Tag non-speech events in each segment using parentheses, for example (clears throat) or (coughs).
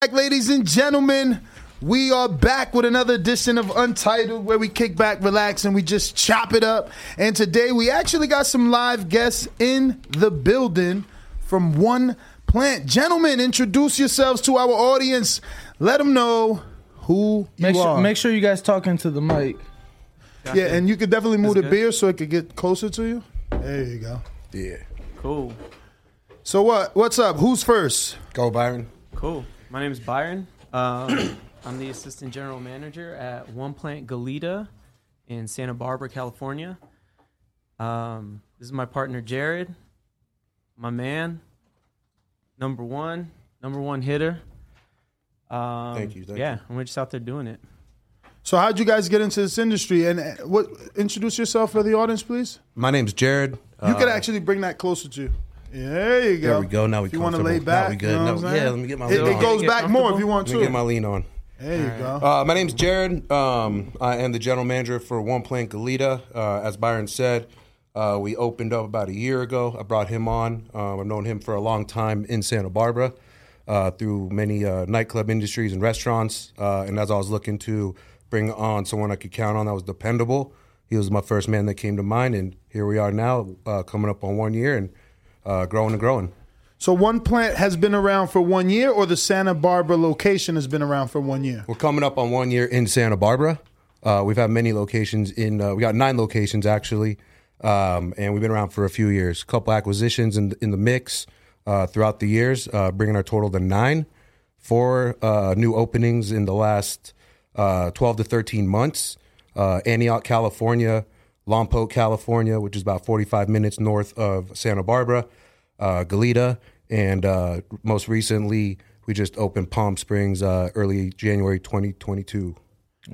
Back, ladies and gentlemen, we are back with another edition of Untitled where we kick back, relax, and we just chop it up. And today we actually got some live guests in the building from One Plant. Gentlemen, introduce yourselves to our audience. Let them know who Make you sure, are. make sure you guys talking to the mic. yeah, and you could definitely move That's the good. beer so it could get closer to you. There you go. Yeah. Cool. So what? What's up? Who's first? Go, Byron. Cool. My name is Byron. Um, (coughs) I'm the assistant general manager at One Plant Goleta in Santa Barbara, California. Um, this is my partner Jared, my man, number one, number one hitter. Um, Thank you, thank yeah, you. and we're just out there doing it. So how'd you guys get into this industry? And uh, what? Introduce yourself for the audience, please. My name's Jared. You could Uh, actually bring that closer to you. There you go. There we go. Now we If you want to lay Now we good. You know I'm yeah, let me get my It, lean it on. goes back more if you want Let me get my lean on. There you go. Uh, my name's Jared. Um, I am the general manager for One Plant Goleta. Uh, as Byron said, uh, we opened up about a year ago. I brought him on. Um, I've known him for a long time in Santa Barbara uh, through many uh, nightclub industries and restaurants. Uh, and as I was looking to bring on someone I could count on that was dependable, he was my first man that came to mind. And here we are now, uh, coming up on one year and uh, growing and growing. So one plant has been around for one year, or the Santa Barbara location has been around for one year. We're coming up on one year in Santa Barbara. Uh, we've had many locations in. Uh, we got nine locations actually, um, and we've been around for a few years. A couple acquisitions in in the mix uh, throughout the years, uh, bringing our total to nine. Four uh, new openings in the last uh, twelve to thirteen months. Uh, Antioch, California, Lompoc, California, which is about forty five minutes north of Santa Barbara. Uh, Goleta, and uh, most recently we just opened Palm Springs uh, early January 2022.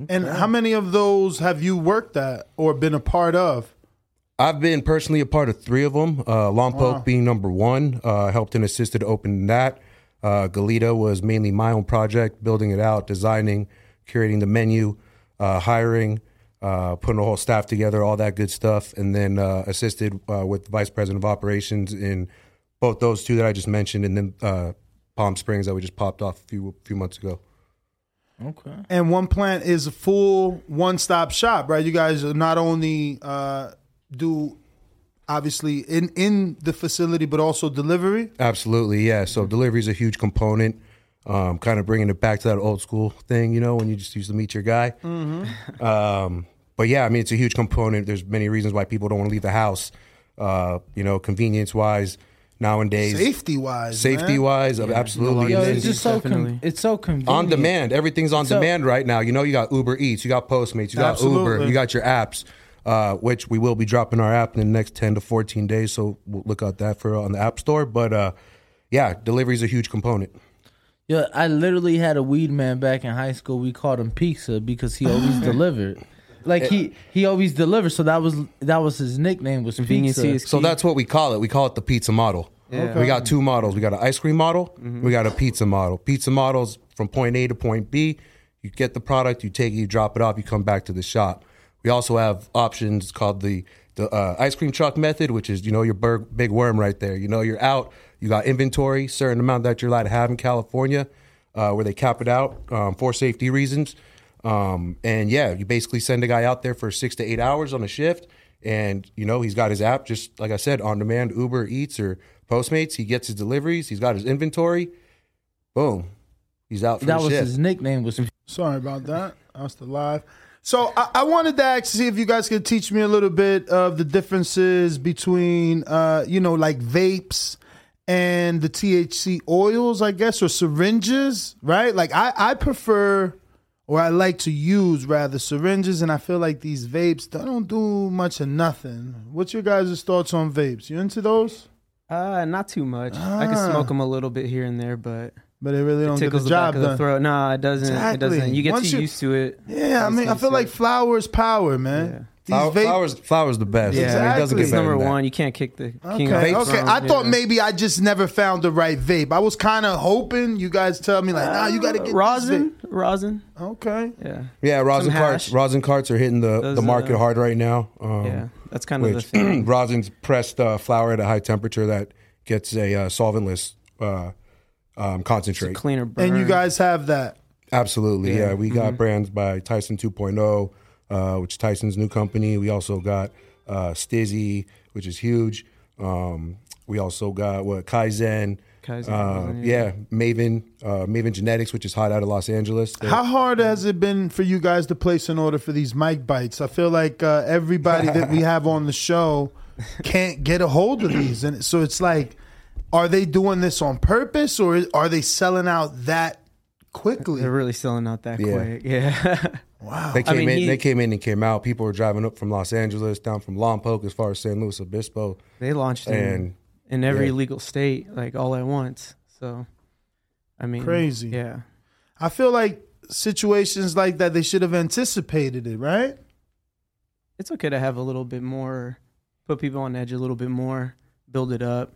And how many of those have you worked at or been a part of? I've been personally a part of three of them. Uh, Lompoc being number one, uh, helped and assisted opening that. Uh, Goleta was mainly my own project, building it out, designing, curating the menu, uh, hiring, uh, putting a whole staff together, all that good stuff, and then uh, assisted uh, with the vice president of operations in both those two that I just mentioned, and then uh, Palm Springs that we just popped off a few few months ago. Okay. And one plant is a full one stop shop, right? You guys not only uh, do obviously in in the facility, but also delivery. Absolutely, yeah. So delivery is a huge component. Um, kind of bringing it back to that old school thing, you know, when you just used to meet your guy. Um, but yeah, I mean, it's a huge component. There's many reasons why people don't want to leave the house. Uh, you know, convenience wise, nowadays, Safety wise, safety wise, absolutely. Yo, it's just so con- Definitely. it's so convenient. on demand, everything's on So- demand right now. You know, you got Uber Eats, you got Postmates, you got Uber, you got your apps. Uh, which we will be dropping our app in the next 10 to 14 days so we'll look out that for on the app store but uh, yeah delivery is a huge component Yo, I literally had a weed man back in high school. We called him Pizza because he always (laughs) delivered. Like he he always delivered, so that was that was his nickname was Convenience Pizza. So that's what we call it. We call it the pizza model. Yeah. We got two models. We got an ice cream model. We got a pizza model. Pizza models from point A to point B. You get the product, you take it, you drop it off, you come back to the shop. We also have options called the the uh, ice cream truck method, which is you know your big, big worm right there. You know you're out. You got inventory, certain amount that you're allowed to have in California, uh, where they cap it out um, for safety reasons. Um, and yeah, you basically send a guy out there for six to eight hours on a shift, and you know he's got his app, just like I said, on demand, Uber Eats or Postmates. He gets his deliveries. He's got his inventory. Boom, he's out for That was shift. his nickname was Sorry about that. I was still live. So I, I wanted to ask see if you guys could teach me a little bit of the differences between, uh, you know, like vapes and the THC oils, I guess, or syringes, right? Like I, I prefer, or I like to use rather syringes, and I feel like these vapes don't do much of nothing. What's your guys' thoughts on vapes? You into those? Uh, not too much. I can Ah. smoke them a little bit here and there, but but it really don't get the the, job back of the done. throat. Nah, it doesn't. Exactly. It doesn't. You get Once too you- used to it. Yeah, I mean, I feel like it. flower power, man. Yeah. These Flower, vape- flowers, flowers the best. Yeah. I mean, it doesn't get It's better number than that. one. You can't kick the Okay, king of okay. vapes from, I thought yeah. maybe I just never found the right vape. I was kind of hoping you guys tell me like, nah, you got to get this rosin. Rosin. vape. Okay. Yeah. Yeah, rosin Some carts. hash. Rosin carts are hitting the, Those, the market uh, hard right now. Um, Yeah. That's kind of the which thing. (clears throat) rosin's pressed uh, flower at a high temperature that gets a uh, solventless uh, um, concentrate. Cleaner burn. And you guys have that. Absolutely, yeah. Yeah. We got brands by Tyson 2.0, uh, which is Tyson's new company. We also got uh, Stizzy, which is huge. Um, we also got what Kaizen. Kaizen, uh, yeah. yeah, Maven, uh, Maven Genetics, which is hot out of Los Angeles. They're- How hard has it been for you guys to place an order for these Mike Bites? I feel like uh, everybody that we have on the show can't get a hold of these, and so it's like, are they doing this on purpose or are they selling out that quickly? They're really selling out that Yeah. quick. Yeah. (laughs) Wow. They came mean, in. he- they came in and came out. People were driving up from Los Angeles, down from Lompoc, as far as San Luis Obispo, they launched in, and in every yeah. legal state, like all at once. So, I mean, Crazy. Yeah. I feel like situations like that they should have anticipated it, right? It's okay to have a little bit more, put people on edge a little bit more, build it up.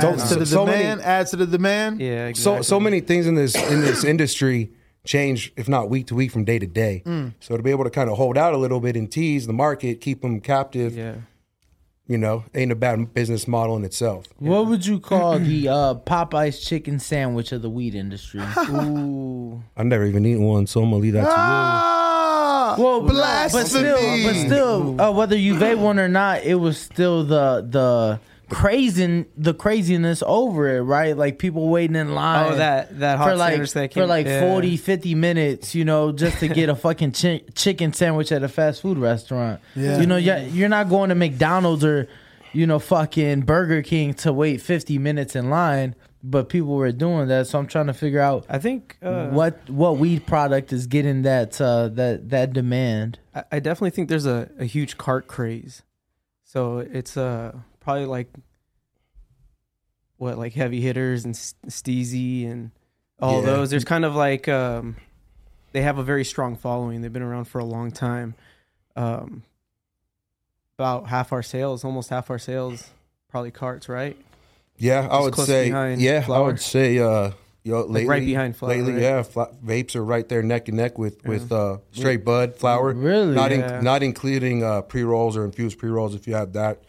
So- Adds to the so many- demand. adds to the demand. Yeah. so so many things in this in this (coughs) industry change, if not week to week, from day to day. Mm. So to be able to kind of hold out a little bit and tease the market, keep them captive, Yeah. you know, ain't a bad business model in itself. What would you call the uh, Popeyes chicken sandwich of the weed industry? (laughs) Ooh. I've never even eaten one, so I'm gonna leave that to Ah, Well, blasphemy. but still, but still, uh, whether you vape one or not, it was still the the crazy the craziness over it, right? Like people waiting in line. Oh, that that hot for like that for like yeah. 40 50 minutes you know just to get a (laughs) fucking chi- chicken sandwich at a fast food restaurant Yeah. you know yeah, you're not going to mcdonald's or you know fucking burger king to wait 50 minutes in line but people were doing that so i'm trying to figure out I think uh, what what weed product is getting that uh that that demand I, I definitely think there's a, a huge cart craze. So it's uh probably like what like heavy hitters and S- Stizzy and all Yeah. those. There's kind of like um they have a very strong following. They've been around for a long time. Um about half our sales, almost half our sales, probably carts, right? Yeah, I would close say. behind Yeah, I would say. Uh, yo, lately, right behind flower, Lately, right? yeah, fla- vapes are right there neck and neck with with uh, straight bud flower. Really? Not Yeah. in, not including uh, pre rolls or infused pre rolls. If you have that,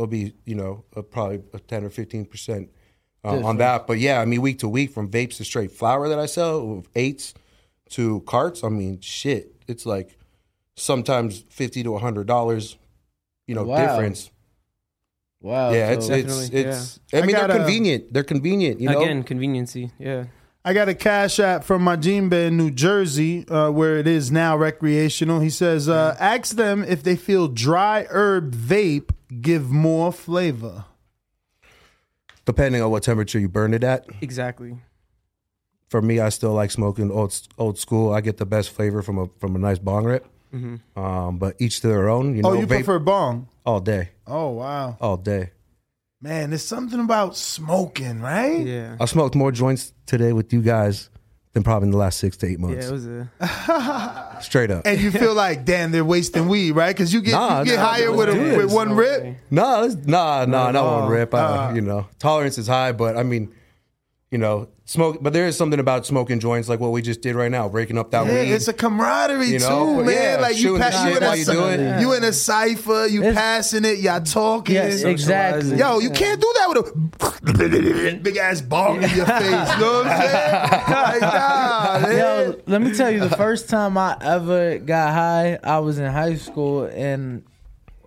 there'll be you know a, probably a ten or fifteen percent uh, on that. But yeah, I mean week to week from vapes to straight flower that I sell, with eights to carts. I mean shit, it's like sometimes fifty to hundred dollars. You know Wow. difference. wow yeah, so- it's it's it's. I I mean, gotta- they're convenient. They're convenient. You know, Again, conveniency. Yeah. I got a cash app from Majimbe in New Jersey, uh, where it is now recreational. He says, uh, ask them if they feel dry herb vape give more flavor. depending on what temperature you burn it at. Exactly. For me, I still like smoking old old school. I get the best flavor from a from a nice bong rip. Mm-hmm. Um, but each to their own. You know, oh, you vape prefer bong? all day, Oh, wow. all day. Man, there's something about smoking, right? Yeah. I smoked more joints today with you guys than probably in the last six to eight months. Yeah, months. it was a (laughs) Straight up. And you feel like, damn, they're wasting weed, right? Because you get Nah, you get nah, higher with a, with one No rip. way. Nah, it's- nah, nah, at not all. one rip. Uh, Uh. you know, tolerance is high, but I mean, you know, smoke. But there is something about smoking joints, like what we just did right now, breaking up that Yeah, weed. it's a camaraderie You know, too, but man. yeah, like you, shooting the pass, you, in a, while you do it. you in a cipher, you It's- passing it, y'all talking. yes exactly Yo, you can't do that with a (laughs) big ass bong in your face. You know what I'm saying? (laughs) Like, nah, man. Yo, let me tell you, the first time I ever got high, I was in high school, and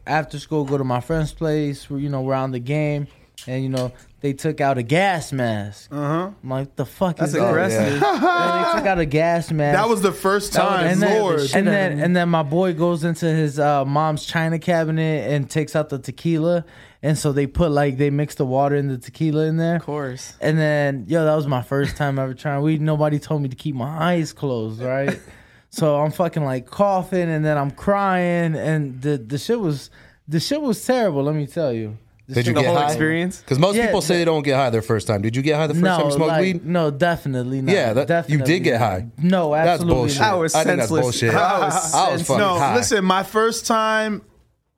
after school, go to my friend's place. You know we're on the game, and you know they took out a gas mask. Uh-huh. I'm like, the fuck That's is that? aggressive. And they took out a gas (laughs) mask. That was the first time, and then, Lord. and then and then my boy goes into his uh, mom's china cabinet and takes out the tequila, and so they put like they mix the water and the tequila in there. Of course. And then, yo, that was my first time ever trying weed. Nobody told me to keep my eyes closed, right? (laughs) so I'm fucking like coughing, and then I'm crying, and the the shit was the shit was terrible. Let me tell you. Did you the get whole high? experience? Because most Yeah, people say they don't get high their first time. Did you get high the first time no, you smoked like, weed? no, definitely not. Yeah, that- you definitely did get not. high. No, That's absolutely bullshit. not. I was I think that's senseless. bullshit. I was I was fucking no, high. listen, my first time,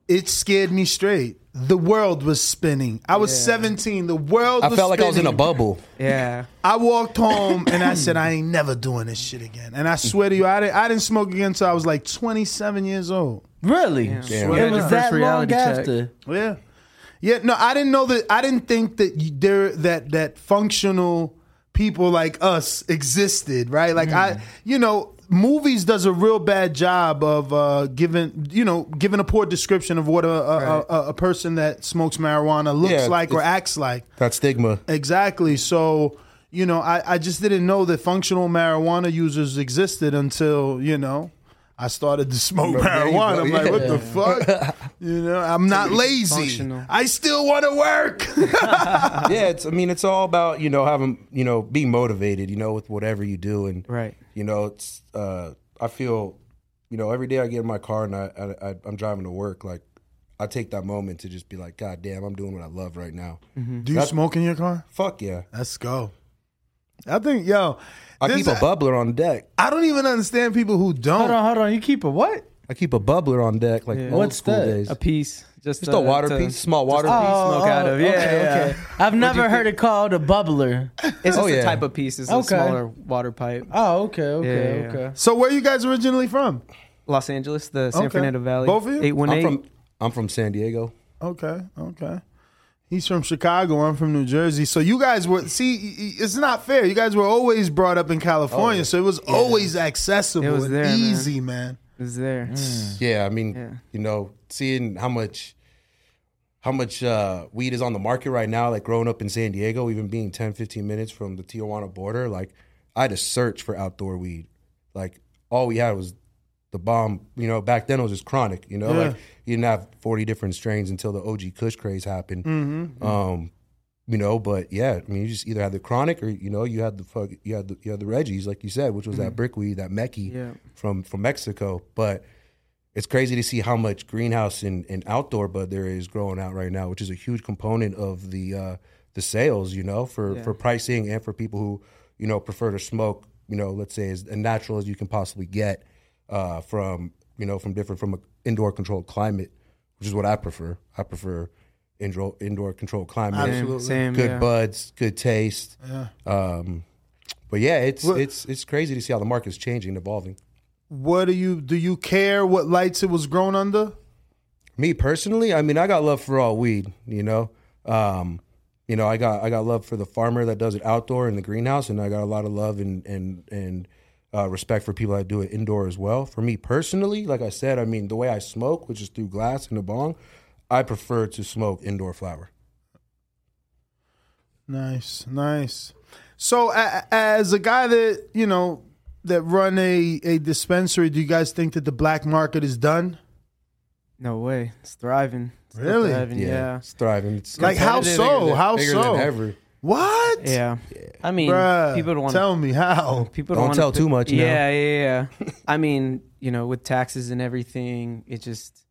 it scared me straight. The world was spinning. I was 17. The world I was felt like I was in a spinning. bubble. Yeah. I walked home and I said, I ain't never doing this shit again. And I swear to you, I didn't, I didn't smoke again until I was like 27 years old. Really? Damn. It to was God. that long reality check. after. Yeah. Yeah, no, I didn't know that. I didn't think that you, there that that functional people like us existed, right? Like I, you know, movies does a real bad job of uh, giving, you know, giving a poor description of what a a, Right. a, a person that smokes marijuana looks Yeah, like or acts like. That stigma. Exactly. So, you know, I, I just didn't know that functional marijuana users existed until, you know, I started to smoke There you marijuana. I'm like, what Yeah. the fuck? (laughs) You know, I'm not lazy. functional. I still want to work. (laughs) yeah, it's. I mean, it's all about you know having you know being motivated. You know, with whatever you do, and Right. you know, it's. uh I feel, you know, every day I get in my car and I, I, I I'm driving to work, like I take that moment to just be like, God damn, I'm doing what I love right now. Do you smoke in your car? Fuck yeah. Let's go. I think, yo, I this- keep a bubbler on deck. I don't even understand people who don't. Hold on, hold on. You keep a what? I keep a bubbler on deck, like Yeah. old What's school that? days. A piece. Just, Just a water to- piece, small water just piece. piece smoke out of. Yeah, Oh, okay, yeah. okay. I've never heard it called a bubbler. It's oh, just Oh, a type of piece. It's a Okay. smaller water pipe. Oh, okay, okay, Yeah, yeah, yeah. okay. so, where are you guys originally from? Los Angeles, the San Okay. Fernando Valley. Both of you? Eight one I'm from I'm from San Diego. Okay, okay. He's from Chicago. I'm from New Jersey. So you guys were see, it's not fair. You guys were always brought up in California, Oh, yeah. so it was always accessible It was and there, man. easy, man. Is there? Yeah, I mean, Yeah. you know, seeing how much how much uh, weed is on the market right now, like growing up in San Diego, even being 10, 15 minutes from the Tijuana border, like I had to search for outdoor weed. Like all we had was the bomb, you know, back then it was just chronic, you know, Yeah. like you didn't have 40 different strains until the OG Kush craze happened. Mm-hmm. Um, you know, but yeah, I mean, you just either had the chronic or you know, you had the fuck, you had the you had the Reggies, like you said, which was that brickweed, that Mecky Yeah. from from Mexico. But it's crazy to see how much greenhouse and, and outdoor bud there is growing out right now, which is a huge component of the uh, the sales. You know, for Yeah. for pricing and for people who you know prefer to smoke. You know, let's say as natural as you can possibly get uh, from you know from different from an indoor controlled climate, which is what I prefer. I prefer indoor indoor controlled climate. Absolutely. Same. Good yeah. buds, good taste. Yeah. Um, but yeah, it's What- it's it's crazy to see how the market's changing and evolving. What do you do? You care what lights it was grown under? Me personally, I mean, I got love for all weed. You know, um, you know, I got I got love for the farmer that does it outdoor in the greenhouse, and I got a lot of love and and and uh, respect for people that do it indoor as well. For me personally, like I said, I mean, the way I smoke, which is through glass and a bong, I prefer to smoke indoor flower. Nice, nice. So, a- as a guy that you know that run a a dispensary, do you guys think that the black market is done? No way. It's thriving. It's Really? Thriving, yeah. it's thriving. It's Like how so? How bigger so? Than ever. What? Yeah. I mean, Bruh, people don't want to tell me how. (laughs) People Don't don't, wanna tell put- too much now. Yeah, yeah, yeah. (laughs) I mean, you know, with taxes and everything, it just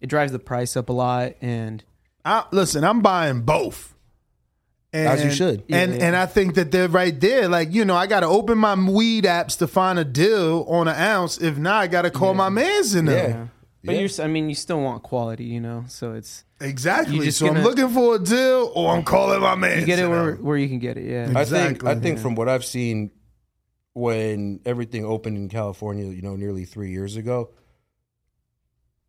it drives the price up a lot. And I, listen, I'm buying both. And, As you should. And Yeah. and I think that they're right there. Like, you know, I gotta open my weed apps to find a deal on an ounce. If not, I gotta call my mans in there. Yeah. but Yeah. you're, s- I mean, you still want quality, you know. So it's Exactly. You just so I'm looking for a deal or I'm calling my man. you get it where, where you can get it. Yeah. I think Exactly. I think Yeah. from what I've seen when everything opened in California, you know, nearly three years ago,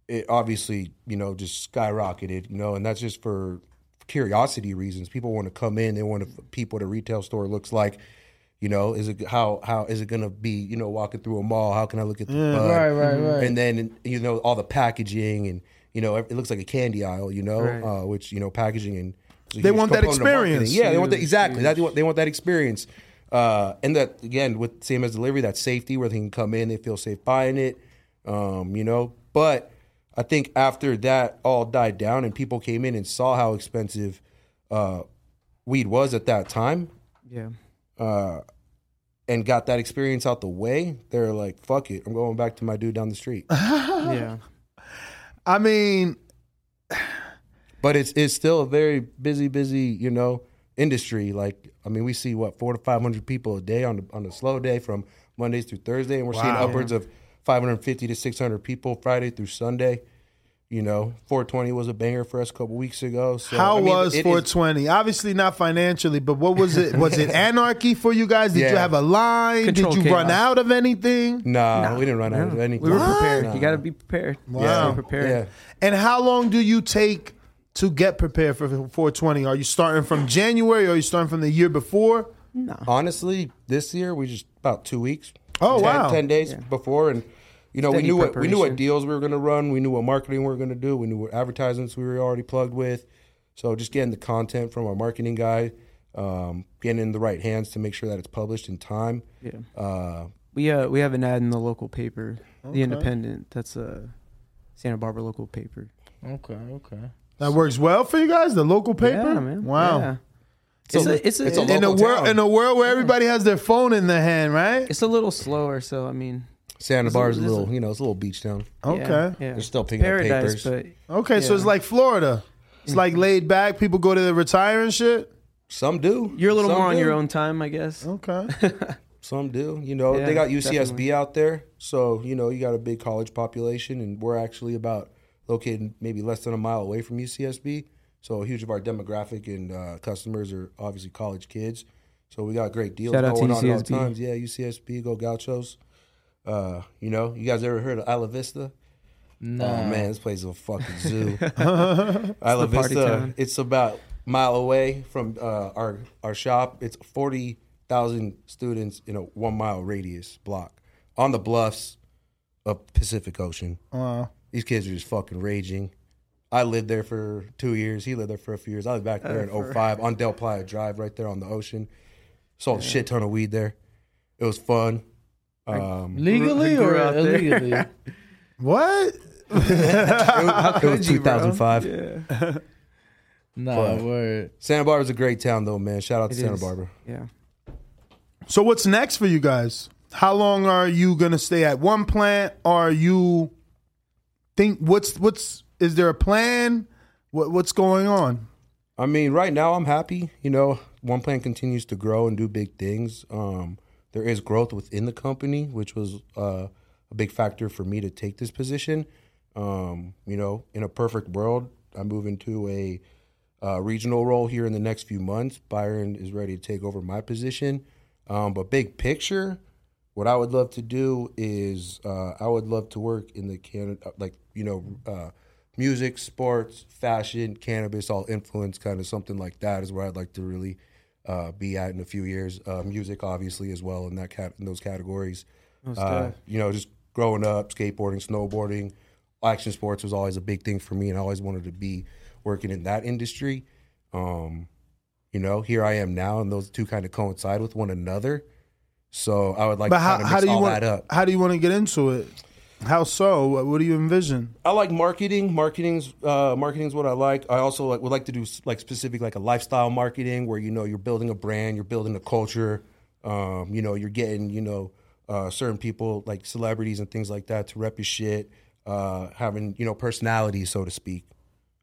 it obviously, you know, just skyrocketed, you know, and that's just for curiosity reasons. People want to come in, they want to peep what a retail store looks like. You know, is it how how is it gonna be? You know, walking through a mall, how can I look at the bud? Right, right, right. and then you know all the packaging and you know it looks like a candy aisle, you know, Right. uh, which you know packaging and is a They want that component of marketing. experience. Yeah, they want that exactly. That they want, they want that experience, uh, and that again with same as delivery, that safety where they can come in, they feel safe buying it, um, you know. But I think after that all died down and people came in and saw how expensive uh, weed was at that time, Yeah. Uh, and got that experience out the way, they're like, "Fuck it, I'm going back to my dude down the street." (laughs) Yeah. I mean, but it's it's still a very busy, busy, you know, industry. Like, I mean, we see what four to five hundred people a day on the on a slow day from Mondays through Thursday, and we're seeing Wow. upwards of five hundred fifty to six hundred people Friday through Sunday. You know, 420 was a banger for us a couple weeks ago. So How I mean, was it is- 420? Obviously not financially, but what was it? Was it (laughs) anarchy for you guys? Did you have a line? Control Did you run out of anything? Nah, we didn't run out of anything. We were prepared. Nah. You got to be prepared. Wow. Stay prepared. Yeah. And how long do you take to get prepared for 420? Are you starting from January or are you starting from the year before? No. Honestly, this year we just about two weeks. Oh, 10, wow. 10 days before, and you know we knew what we knew what deals we were going to run. We knew what marketing we were going to do. We knew what advertisements we were already plugged with. So just getting the content from our marketing guy, um, getting in the right hands to make sure that it's published in time. Yeah. Uh, We uh we have an ad in the local paper, the Independent. That's a Santa Barbara local paper. Okay, okay. That works well for you guys, the local paper? Yeah, man. Wow. Yeah. It's a it's a, It's a In a world town. in a world where everybody has their phone in their hand, right? it's a little slower. So I mean, Santa It's a- Barbara's a it's a- little, you know, it's a little beach town. Okay. yeah, yeah. They're still picking up papers. but Okay, so it's like Florida. It's like laid back. People go to the retire and shit. Some do. you're a little Some more on do. your own time, I guess. Okay. (laughs) Some do. You know, Yeah, they got UCSB definitely. out there. So, you know, you got a big college population, and we're actually about located maybe less than a mile away from UCSB. So, a huge of our demographic and uh, customers are obviously college kids. So, we got great deals Shout out to going on at all UCSB. times. Yeah, UCSB, go Gauchos. Uh, you know, you guys ever heard of Isla Vista? No. Oh man, this place is a fucking (laughs) zoo. Isla Vista, it's about a mile away from uh, our our shop. It's forty thousand students in a one mile radius block on the bluffs of Pacific Ocean. Wow. These kids are just fucking raging. I lived there for two years. He lived there for a few years. I was back there in 05 on (laughs) Del Playa Drive, right there on the ocean. Sold a shit ton of weed there. It was fun. Um, Legally Grew or out there. illegally? (laughs) What? it was you, bro? 2005. Yeah, (laughs) nah, But- word. Santa Barbara's a great town, though, man. Shout out to It Santa is. Barbara. yeah. So what's next for you guys? How long are you gonna stay at one plant? Are you think what's what's is there a plan? What what's going on? I mean, right now I'm happy. You know, one plant continues to grow and do big things. Um, there is growth within the company, which was uh, a big factor for me to take this position. Um, you know, in a perfect world, I move into a uh, regional role here in the next few months. Byron is ready to take over my position. Um, but big picture, what I would love to do is uh, I would love to work in the can like you know uh, music, sports, fashion, cannabis, all influence, kind of something like that is where I'd like to really uh, be at in a few years. Uh, music, obviously, as well in that cat in those categories. Uh, you know, just growing up, skateboarding, snowboarding, action sports was always a big thing for me, and I always wanted to be working in that industry. Um, you know, here I am now, and those two kind of coincide with one another. So I would like But to how, kind of how do you all want that up. how do you want to get into it? How so? What, what do you envision? I like marketing. Marketing's uh, marketing's what I like. I also like would like to do like specific like a lifestyle marketing where you know you're building a brand, you're building a culture. Um, you know, you're getting you know uh, certain people like celebrities and things like that to rep your shit. Uh, having you know personality, so to speak.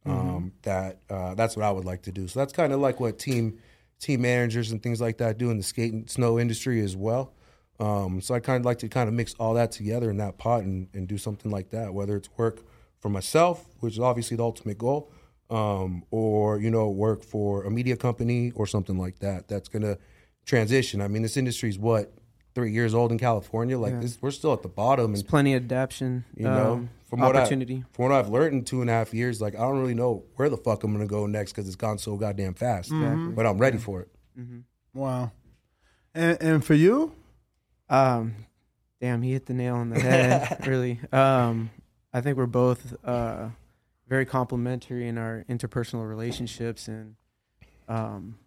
Um, that uh, that's what I would like to do. So that's kind of like what team team managers and things like that do in the skate and snow industry as well. Um, so I kind of like to kind of mix all that together in that pot and, and do something like that, whether it's work for myself, which is obviously the ultimate goal, um, or you know work for a media company or something like that. That's gonna transition. I mean, this industry is what three years old in California. Like this, we're still at the bottom, and Plenty of adaptation. you know, um, from what I, opportunity. from what I've learned in two and a half years, like I don't really know where the fuck I'm gonna go next because it's gone so goddamn fast. But I'm ready for it. Wow. And and for you? Um, damn, he hit the nail on the head. (laughs) really. Um, I think we're both uh, very complementary in our interpersonal relationships and um,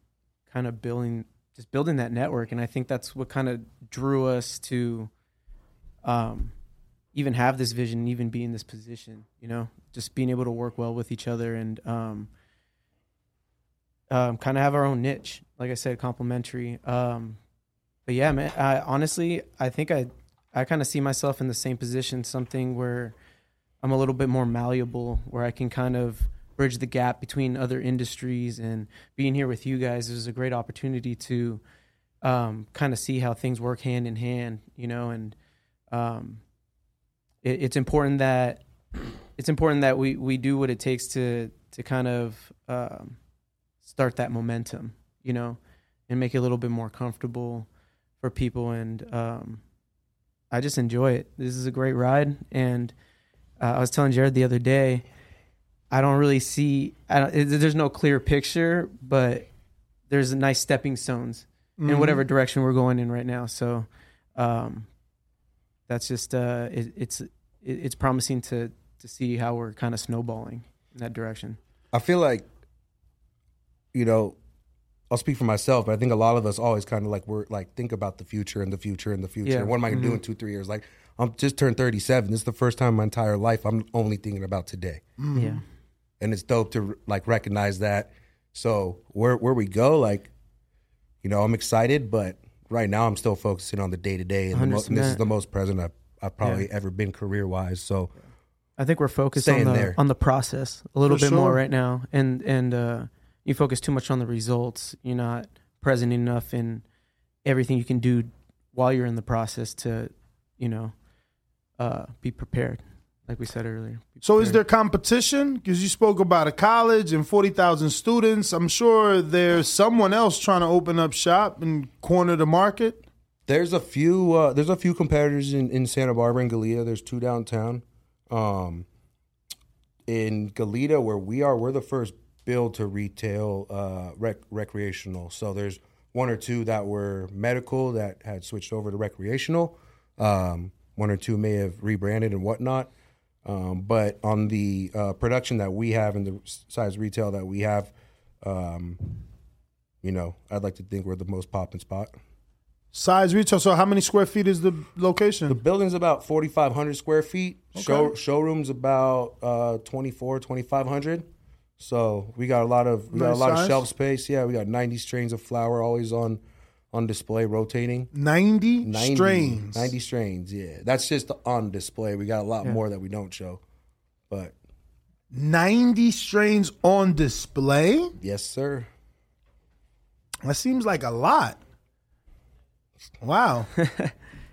kind of building, just building that network. And I think that's what kind of drew us to um, even have this vision, even be in this position. You know, just being able to work well with each other and um, um, kind of have our own niche. Like I said, complementary. Um, but yeah, man, I honestly, I think I, I kind of see myself in the same position, something where I'm a little bit more malleable, where I can kind of bridge the gap between other industries and being here with you guys is a great opportunity to um, kind of see how things work hand in hand, you know, and um, it, it's important that it's important that we, we do what it takes to to kind of um, start that momentum, you know, and make it a little bit more comfortable for people. And um, I just enjoy it. This is a great ride, and uh, I was telling Jared the other day, I don't really see. I don't, it, there's no clear picture, but there's nice stepping stones Mm-hmm. in whatever direction we're going in right now. So um, that's just uh, it, it's it, it's promising to to see how we're kind of snowballing in that direction. I feel like, you know, I'll speak for myself, but I think a lot of us always kind of like we're like think about the future and the future and the future. Yeah. What am I gonna do in two, three years? Like I'm just turned 37. This is the first time in my entire life I'm only thinking about today, Yeah, and it's dope to like recognize that. So where where we go, like, you know, I'm excited, but right now I'm still focusing on the day to day, and the mo- and this is the most present I've, I've probably ever been career wise. So I think we're focused on the there. on the process a little For bit more right now, and and uh, you focus too much on the results. You're not present enough in everything you can do while you're in the process to, you know, uh, be prepared. Like we said earlier. So, is there competition? Because you spoke about a college and forty thousand students. I'm sure there's someone else trying to open up shop and corner the market. There's a few. Uh, there's a few competitors in, in Santa Barbara and Goleta. There's two downtown. Um, in Goleta, where we are, we're the first build to retail uh, rec- recreational. So there's one or two that were medical that had switched over to recreational. Um, one or two may have rebranded and whatnot. Um, but on the uh, production that we have and the size retail that we have, um, you know, I'd like to think we're the most popping spot. Size retail. So, how many square feet is the location? The building's about 4,500 square feet. Show, showroom's about uh, 24, 2,500. So we got a lot of we got a lot size. of shelf space. Yeah, we got 90 strains of flower always on on display, rotating. 90, 90 strains. 90 strains. Yeah, that's just on display. We got a lot Yeah. more that we don't show. But 90 strains on display. yes, sir. That seems like a lot. Wow. (laughs)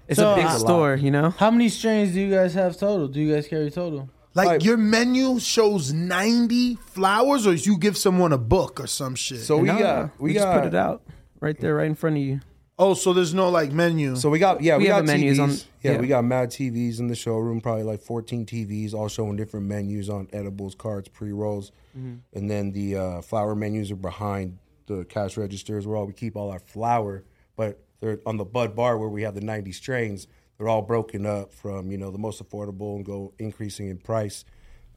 It's So, a big uh, store, you know. How many strains do you guys have total? Do you guys carry total? Like Right. your menu shows 90 flowers, or you give someone a book or some shit. So we No, got we, just got put it out right there, right in front of you. oh, so there's no like menu. So we got yeah, we, We have got menus TVs. on- yeah, yeah. we got mad TVs in the showroom, probably like 14 TVs, all showing different menus on edibles, cards, pre rolls, and then the uh, flower menus are behind the cash registers where all we keep all our flower. But they're on the Bud Bar where we have the 90 strains. They're all broken up from you know the most affordable and go increasing in price,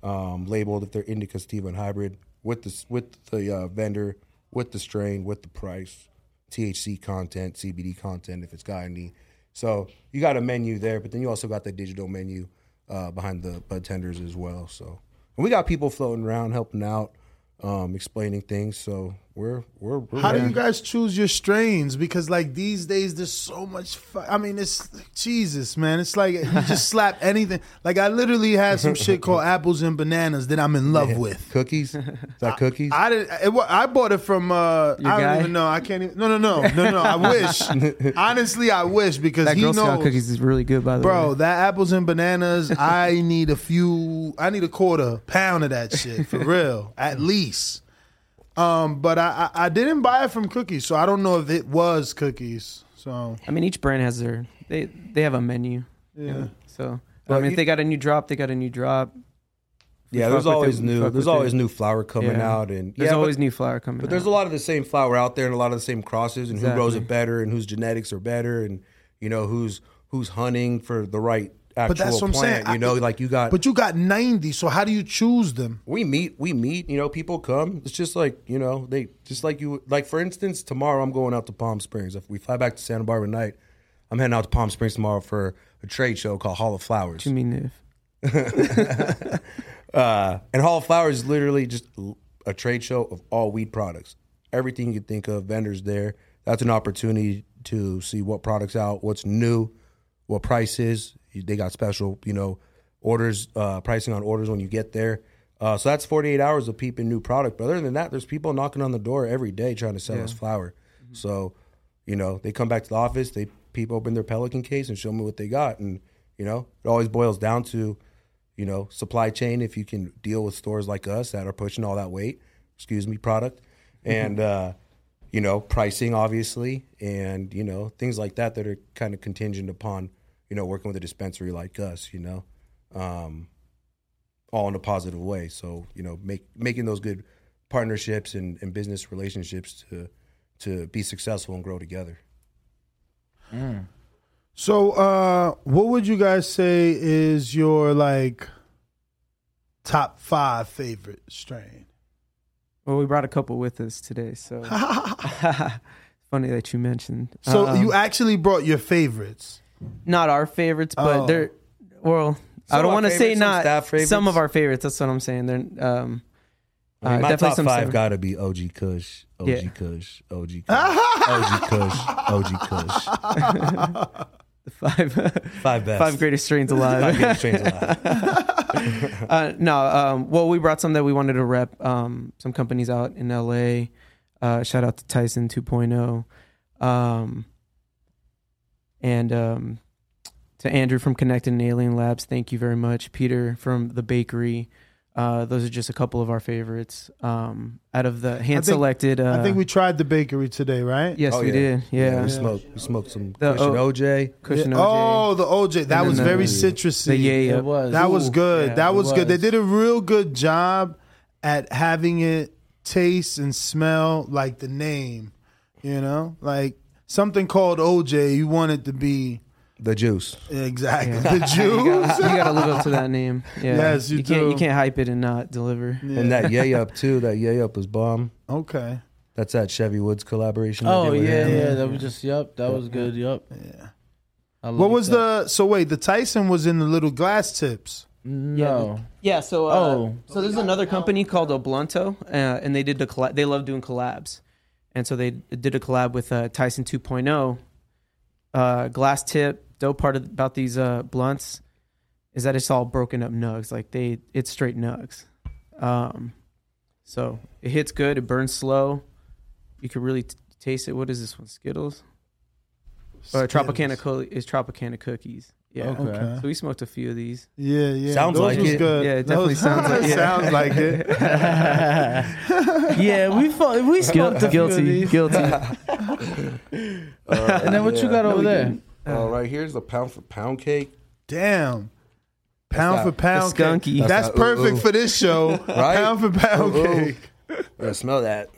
um, labeled if they're indica, sativa, and hybrid with the with the uh, vendor, with the strain, with the price. THC content, CBD content, if it's got any. So you got a menu there, but then you also got the digital menu uh, behind the bud tenders as well. So and we got people floating around helping out, um, explaining things. So we're we're, we're How do you guys choose your strains? Because like these days, there's so much. Fu- I mean, it's Jesus, man. It's like you just (laughs) slap anything. Like I literally had some shit (laughs) called apples and bananas that I'm in love with. cookies? Is that cookies? I did. It, I bought it from. Uh, Your I don't even know. I can't even. No, no, no, no, no. I wish. (laughs) Honestly, I wish because That he Girl Scout knows. cookies is really good, by the Bro, way. Bro, that apples and bananas, I need a few, I need a quarter pound of that shit for real, at least. Um, but I, I, I didn't buy it from Cookies, so I don't know if it was Cookies. So I mean, each brand has their they they have a menu. you yeah, know, So Well, I mean, you- if they got a new drop, they got a new drop. yeah, there's always it, we new. There's always it. new flower coming Yeah. out, and There's yeah, always but, new flower coming. Out. But there's a lot of the same flower out there, and a lot of the same crosses, and who grows it better, and whose genetics are better, and you know who's who's hunting for the right actual that's what I'm saying. You know, I- like you got but you got ninety. So how do you choose them? we meet we meet you know people come it's just like you know they just like you like for instance tomorrow i'm going out to palm springs if we fly back to santa barbara tonight i'm heading out to palm springs tomorrow for a trade show called hall of flowers What you mean if? (laughs) uh, and hall of flowers is literally just a trade show of all weed products everything you can think of vendors there that's an opportunity to see what products out what's new what price is they got special you know orders uh, pricing on orders when you get there Uh, so that's 48 hours of peeping new product. But other than that, there's people knocking on the door every day trying to sell Yeah. us flower. So, you know, they come back to the office, they peep open their Pelican case and show me what they got. And, you know, it always boils down to, you know, supply chain. If you can deal with stores like us that are pushing all that weight, excuse me, product, and, uh, you know, pricing, obviously, and, you know, things like that that are kind of contingent upon, you know, working with a dispensary like us, you know. Um, all in a positive way. So you know, make making those good partnerships and, and business relationships to to be successful and grow together. So, uh, what would you guys say is your like top five favorite strain? Well, we brought a couple with us today, so (laughs) (laughs) funny that you mentioned. So Um, you actually brought your favorites. Not our favorites, but Oh. they're well. Some I of don't our want to say favorites, some not staff favorites. some of our favorites. That's what I'm saying. They're um, I mean, uh, my definitely top some five seven- got to be OG Kush, OG Yeah. Kush, OG (laughs) Kush, OG Kush, OG Kush. (laughs) the five Five best. five greatest strains alive. Five greatest strains alive. (laughs) uh, no, um, well, we brought some that we wanted to rep. Um, some companies out in LA. Uh, shout out to Tyson 2.0, um, and um, to Andrew from Connected and Alien Labs. Thank you very much, Peter from the bakery. Uh, those are just a couple of our favorites. Um, out of the hand think- selected, uh, I think we tried the bakery today, right? yes, Oh, we yeah. did. Yeah, we smoked. We smoked some The Kush and O- OJ. Cushion Yeah. OJ. Oh, the OJ. That was then very the- citrusy. the yeah, It was. That was good. Yeah, that it was, good. They did a real good job at having it taste and smell like the name. You know, like something called OJ. You want it to be The juice. exactly Yeah. (laughs) the you juice. gotta, you gotta live up to that name. Yeah. Yes, you can't you can't hype it and not deliver. And that Yay Up too. That Yay Up was bomb. okay. That's that Chevy Woods collaboration. Oh did yeah, him. yeah. That was just yep. That was good. Yep. Yeah. I What was that. the? So wait, the Tyson was in the little glass tips. no? Yeah, so uh, Oh. so there's another company called Oblunto, uh, and they did the colla- they love doing collabs, and so they did a collab with uh, Tyson 2.0, uh, glass tip. Dope part of, about these uh, blunts is that it's all broken up nugs, like they it's straight nugs. Um, so it hits good, it burns slow. You can really t- taste it. What is this one? Skittles or Tropicana? Is Tropicana cookies? Yeah. Okay. Okay. So we smoked a few of these. Yeah, yeah. Sounds Those like was it. Good. Yeah, it definitely Those- sounds like- (laughs) yeah. sounds like it. (laughs) yeah, we fought, we smoked a few of guilty, these. guilty. (laughs) And then what you got over there? Uh, right here's the pound for pound cake. Damn. Pound for pound the skunky. cake. That's That's not- ooh, perfect ooh. for this show. Right? Pound for pound Ooh, ooh. cake. Yeah, smell that.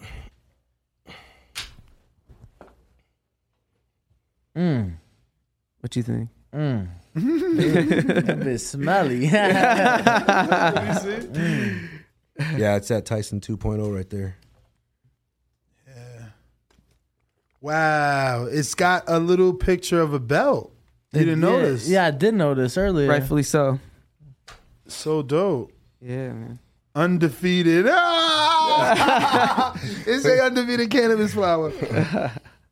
Mm. What you think? Mm. A bit smelly. (laughs) Yeah, it's that Tyson 2.0 right there. Wow. It's got a little picture of a belt. You didn't yeah, notice? Yeah, I did notice earlier. Rightfully so. So dope. Yeah, man. Undefeated. Ah! (laughs) it's a undefeated cannabis flower. (laughs)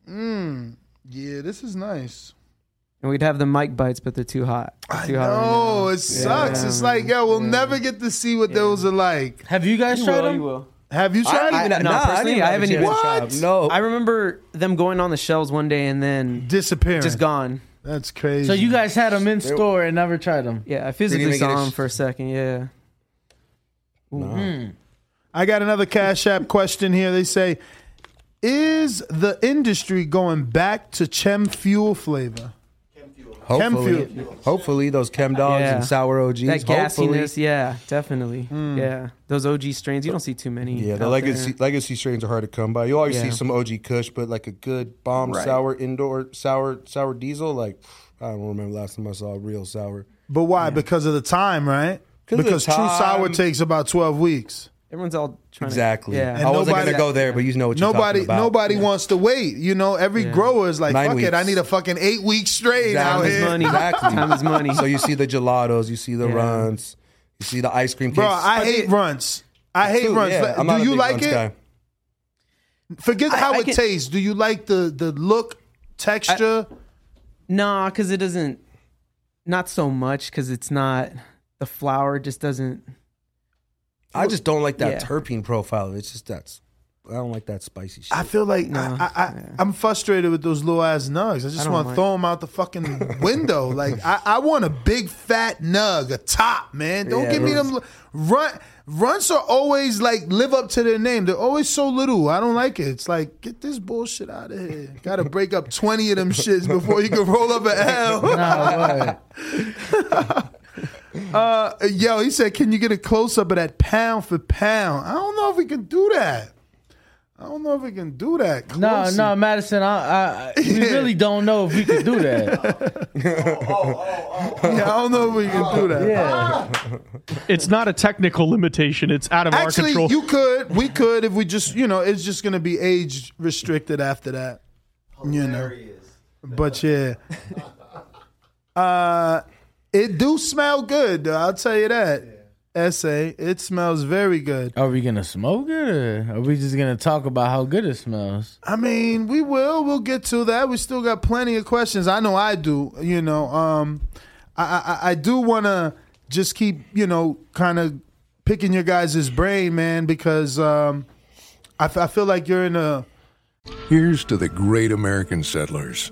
Mm. Yeah, this is nice. And we'd have the Mike Bites, but they're too hot. I too hot right know. now. it sucks. Yeah, it's man. like, yo, we'll Yeah. never get to see what those are like. Have you guys You tried will, them? you will. Have you tried I- it? no, personally, I haven't even- What? No. I remember them going on the shelves one day and then Disappearing. just gone. That's crazy. So you guys had them in store and never tried them? Yeah, I physically even saw them sh- for a second. Yeah. Mm. I got another Cash App question here. They say, is the industry going back to chem fuel flavor? Hopefully, Chem hopefully those chem dogs Yeah. and sour OGs. That hopefully. gassiness, yeah, definitely. Hmm. Yeah. Those OG strains, you don't see too many. Yeah, the legacy there. legacy strains are hard to come by. You always Yeah. see some OG Kush, but like a good bomb Right. sour indoor sour sour diesel. Like I don't remember last time I saw a real sour. But why? Because of the time, right? 'Cause Because true sour takes about 12 weeks. Everyone's all trying Exactly. to. Yeah. And I wasn't nobody- gonna go there, but you know what you're Nobody talking about. nobody wants to wait. You know, every Yeah. grower is like, Nine fuck it, I need a fucking eight week straight out Time is here. money. (laughs) Exactly. Time is money. So you see the gelatos, you see the Yeah. runs, you see the ice cream cakes. Bro, I hate it- runs. I hate Dude, runs. yeah, Do you like it? guy. Forget I- how I it can- tastes. Do you like the the look, texture? Nah, because it doesn't. Not so much because it's not. The flower just doesn't. I just don't like that Yeah. terpene profile. It's just that's I don't like that spicy shit. I feel like I, I, I, I'm frustrated with those little ass nugs. I just want to throw them out the fucking (laughs) window. Like I, I want a big fat nug, a top man. Don't Yeah, give me those- them run. Runts are always like live up to their name. They're always so little. I don't like it. It's like get this bullshit out of here. Got to break up twenty of them shits before you can roll up an L. (laughs) Nah, what? (laughs) Uh, yo, he said, "Can you get a close up of that pound for pound?" I don't know if we can do that. I don't know if we can do that. No, Close no, it. Madison. I, I, we (laughs) Yeah. really don't know if we could do that. (laughs) Yeah, I don't know if we can do that. Yeah, (laughs) It's not a technical limitation. It's out of Actually, our control. you could. We could if we just, you know, it's just gonna be age restricted after that. You know. But yeah. Uh it do smell good, though, I'll tell you that. Essay. It smells very good. are we gonna smoke it, or are we just gonna talk about how good it smells? I mean, we will. We'll get to that. We still got plenty of questions. I know I do. You know, um, I I, I do want to just keep you know kind of picking your guys' brain, man, because um, I, f- I feel like you're in a Here's to the great American settlers,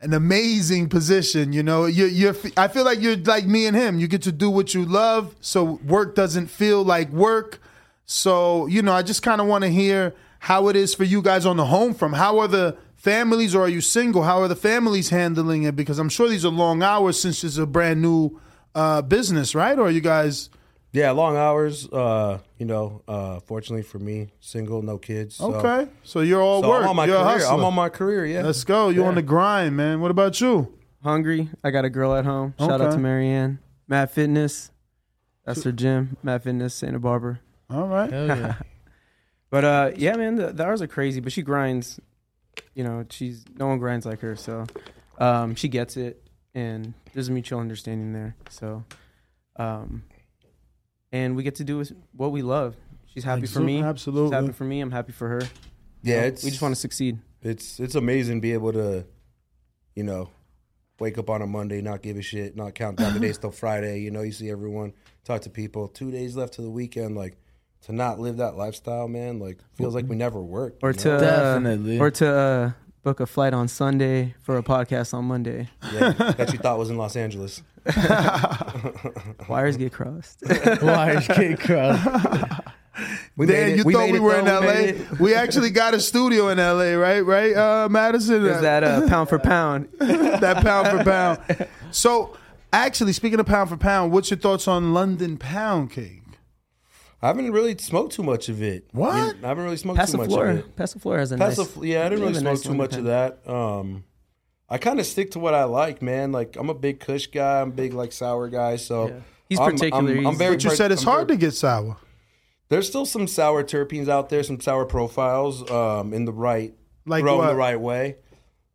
An amazing position. You know, you're, you're. I feel like you're like me and him. You get to do what you love, so work doesn't feel like work. So you know, I just kind of want to hear how it is for you guys on the home from. How are the families, or are you single? How are the families handling it? Because I'm sure these are long hours since it's a brand new uh, business, right? Or are you guys? Yeah, long hours. Uh, you know, uh, fortunately for me, single, no kids. So, Okay, so you're all So work. I'm on my you're career. I'm on my career. Yeah. Let's go. You on the grind, man. What about you? Hungry. I got a girl at home. Shout out to Marianne. Matt Fitness. That's her gym. Matt Fitness, Santa Barbara. All right. Hell (laughs) yeah. But uh, yeah, man, the, the hours are crazy. But she grinds. You know, she's no one grinds like her. So um, she gets it, and there's a mutual understanding there. So, um, and we get to do what we love. She's happy for me. Absolutely. She's happy for me. I'm happy for her. yeah, You know, it's we just want to succeed. it's it's amazing to be able to, you know, wake up on a Monday, not give a shit, not count down the (laughs) days till Friday. You know, you see everyone, talk to people. Two days left to the weekend, like to not live that lifestyle, man. Like feels like we never worked. Or to know? uh, Definitely. or to uh, book a flight on Sunday for a podcast on Monday. yeah, that you thought was in Los Angeles. (laughs) Wires get crossed. (laughs) Wires get crossed. We Dan, you we thought we were in though. We LA. made it. We actually got a studio in LA, right? Right, uh, Madison. Is that uh, pound for pound? (laughs) that pound for pound? So, actually, speaking of pound for pound, what's your thoughts on London pound cake? I haven't really smoked too much of it. What? I haven't really smoked too much of Passiflora. it. Passiflora has a nice. Yeah, I didn't really smoke nice too much of that. Um, I kind of stick to what I like, man. Like I'm a big Kush guy. I'm a big like sour guy. So Yeah. He's I'm- particular. I'm, I'm He's- very. But you part- said it's I'm hard very- to get sour. There's still some sour terpenes out there, some sour profiles. Um, in the right, Like grown what? the right way.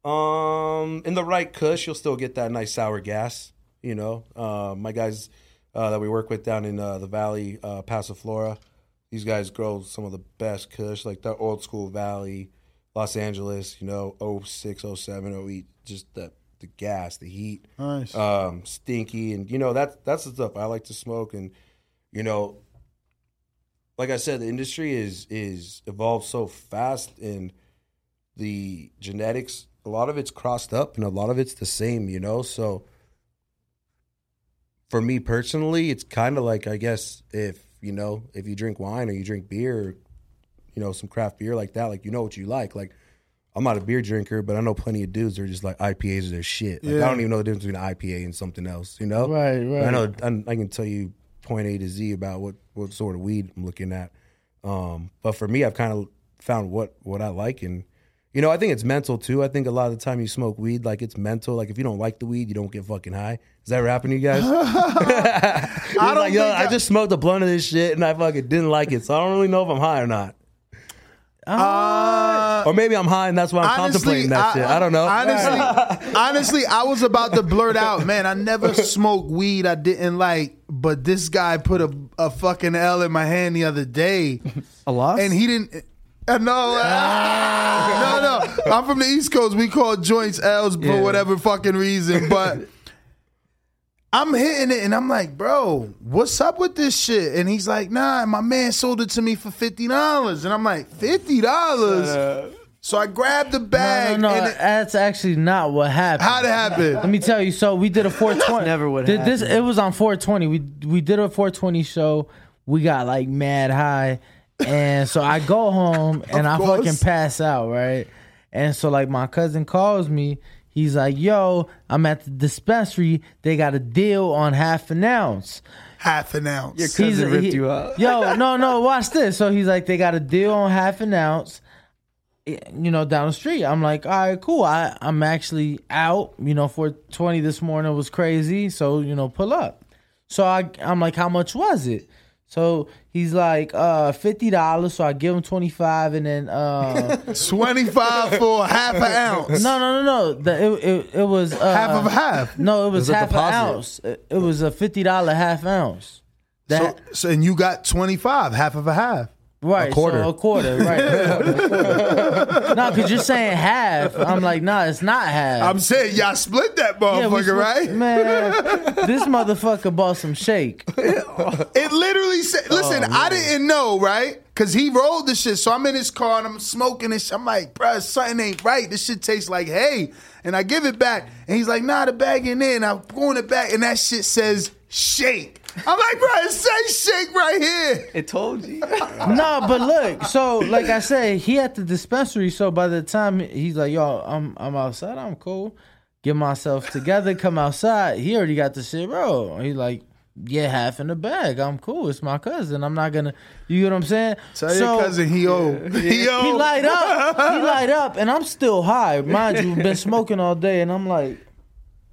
Um, in the right Kush, you'll still get that nice sour gas. You know, uh, my guys uh, that we work with down in uh, the valley, uh. These guys grow some of the best Kush, like the old school Valley, Los Angeles. You know, 06, 07, 08, just the the gas, the heat Nice. um, stinky, and you know that's that's the stuff I like to smoke. And you know, like I said, the industry is is evolved so fast, and the genetics, a lot of it's crossed up, and a lot of it's the same. You know, so for me personally, it's kind of like I guess if you know if you drink wine or you drink beer, or, you know, some craft beer like that, like you know what you like, like. I'm not a beer drinker, but I know plenty of dudes that are just like IPAs are their shit. Like Yeah. I don't even know the difference between an IPA and something else, you know? Right, right. I know I, I can tell you point A to Z about what, what sort of weed I'm looking at. Um, but for me, I've kind of found what, what I like. And, you know, I think it's mental too. I think a lot of the time you smoke weed, like it's mental. Like if you don't like the weed, you don't get fucking high. Is that ever happen to you guys? (laughs) (laughs) I don't like, yo, think I, I- just smoked a blunt of this shit and I fucking didn't like it. So I don't really know if I'm high or not. Uh, Or maybe I'm high and that's why I'm contemplating that shit. I don't know. Honestly, (laughs) honestly, I was about to blurt out, man. I never smoked weed I didn't like, but this guy put a, a fucking L in my hand the other day, A lot, and he didn't. Uh, no, no, no. I'm from the East Coast. We call joints L's for Yeah. whatever fucking reason, but. I'm hitting it and I'm like, bro, what's up with this shit? And he's like, nah, my man sold it to me for fifty dollars. And I'm like, fifty dollars? So I grabbed the bag no, no. and it, That's actually not what happened. how'd it happen? Let me tell you. So we did a 420. never what Did this. It was on 420. We we did a 420 show. We got like mad high, and so I go home and I course. fucking pass out, right? And so like my cousin calls me. He's like, "Yo, I'm at the dispensary. They got a deal on half an ounce." Half an ounce. Your cousin ripped he- you up. Yo, (laughs) no, no, watch this. So he's like, they got a deal on half an ounce, eh, you know, down the street. I'm like, all right, cool. I, I'm actually out, you know, for 20 this morning was crazy. So, you know, pull up. So I, I'm like, how much was it? So he's like, uh, $50. So I give him 25 and then, uh, (laughs) 25 for half an ounce. no, no, no, no. The, it, it, it was, uh, Half of a half. No, it was, It was a half an ounce. It, it was a $50 half ounce. So, That, so and you got 25, half of a half. Right, quarter. So a quarter, right? a quarter, a quarter. (laughs) no, because you're saying half. I'm like, nah, it's not half. I'm saying y'all split that Yeah, motherfucker, split- right? Man, this motherfucker bought some shake. (laughs) It literally said, listen, oh, I didn't know, right? Because he rolled the shit. So I'm in his car and I'm smoking this shit. I'm like, bruh, something ain't right. This shit tastes like hay. And I give it back. And he's like, nah, the bag ain't in. I'm going it back. And that shit says shake. I'm like, bro, it says shake right here. It told you. (laughs) no, but look, so like I said, he at the dispensary. So by the time he's like, yo, I'm I'm outside, I'm cool. Get myself together, come outside. He already got the shit, bro. He's like, yeah, half in the bag. I'm cool. It's my cousin. I'm not gonna. You get what I'm saying? Tell your cousin he owe. (laughs) He owe. He light up. He (laughs) light up, and I'm still high. Mind you, been smoking all day, and I'm like,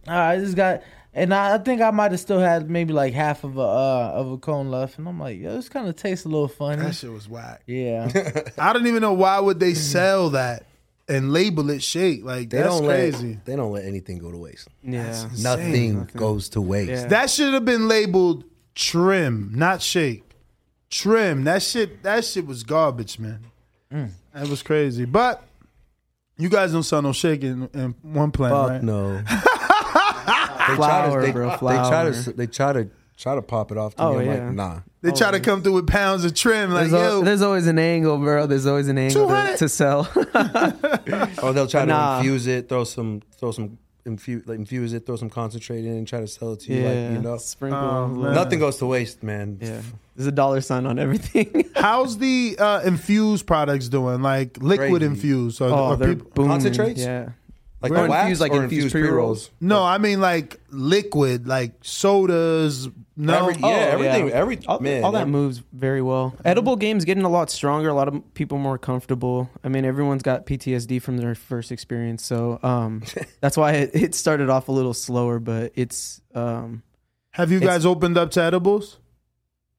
all right, this guy. And I, I think I might have still had maybe like half of a uh, of a cone left, and I'm like, yo, this kind of tastes a little funny. That shit was whack. Yeah, (laughs) I don't even know why would they (laughs) sell that and label it shake. Like they that's don't crazy. let they don't let anything go to waste. Yeah. Nothing, goes to waste. Yeah. That should have been labeled trim, not shake. Trim. That shit. That shit was garbage, man. That was crazy. But you guys don't sell no shake in, in one plant, Fuck right? no. (laughs) they Flower, try to, they, bro, They try to they try to try to pop it off to Oh, me. I'm yeah. like, nah. They try to come through with pounds of trim, like There's, al- yo. there's always an angle, bro. There's always an angle to, to sell. (laughs) Or they'll try Nah. to infuse it, throw some throw some infuse like infuse it, throw some concentrate in and try to sell it to you yeah. like, you know. Sprinkle. Oh, a man. little- Nothing goes to waste, man. Yeah. There's a dollar sign on everything. (laughs) How's the uh, infused products doing? Like liquid Crazy. infused? Or, oh, or they're people- booming. Concentrates? Yeah. Like Or the wax infused, like or infused infused pre-rolls. pre-rolls. no, I mean like liquid, like sodas. No, Every- yeah, everything. Every all, man, all that that- moves very well. Edible games getting a lot stronger. A lot of people more comfortable. I mean, everyone's got PTSD from their first experience, so um, (laughs) that's why it, it started off a little slower. But it's um, Have you It's- guys opened up to edibles?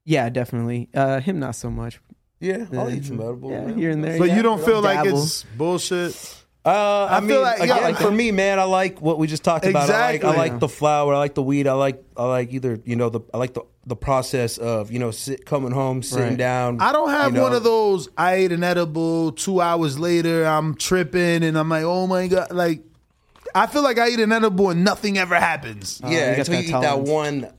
yeah, definitely. Uh, him not so much. Yeah, I'll eat some edible. Yeah, man. here and there. But yeah. you don't feel like Dabble. it's bullshit. Uh, I, I mean, feel like- again, yeah. for me, man, I like what we just talked about. I like, I like the flower. I like the weed. I like, I like either, you know, the, I like the, the process of, you know, sit, coming home, sitting Right. down. I don't have you know. one of those. I ate an edible. Two hours later, I'm tripping, and I'm like, oh my god! Like, I feel like I eat an edible and nothing ever happens. Yeah, you got until you that eat that one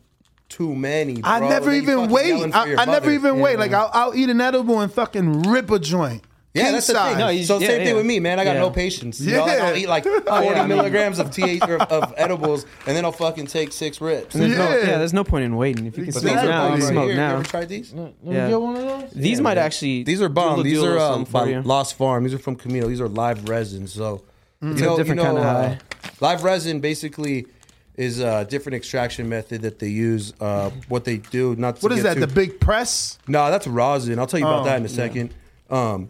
too many. I never even wait. I, I never mother. even wait. Like I'll, I'll eat an edible and fucking rip a joint. Yeah, King that's the thing. No, you- so yeah, same thing with me, man. I got Yeah. no patience. You know, like, Yeah. I'll eat like (laughs) 40 yeah. milligrams of TH or of edibles, and then I'll fucking take six rips. And there's no, Yeah. yeah, there's no point in waiting. If you can But smoke these now, bomb you right smoke here. You ever tried these? Let me Yeah. get one of those. These might actually. These are do bomb. These are um, something for by you. Lost Farm. These are from Camino. These are live resin. So It's a different kinda high. live resin basically is a different extraction method that they use. Uh, what they do, not to What is get that? too- The big press? No, that's rosin. I'll tell you about Oh, that in a second. Um,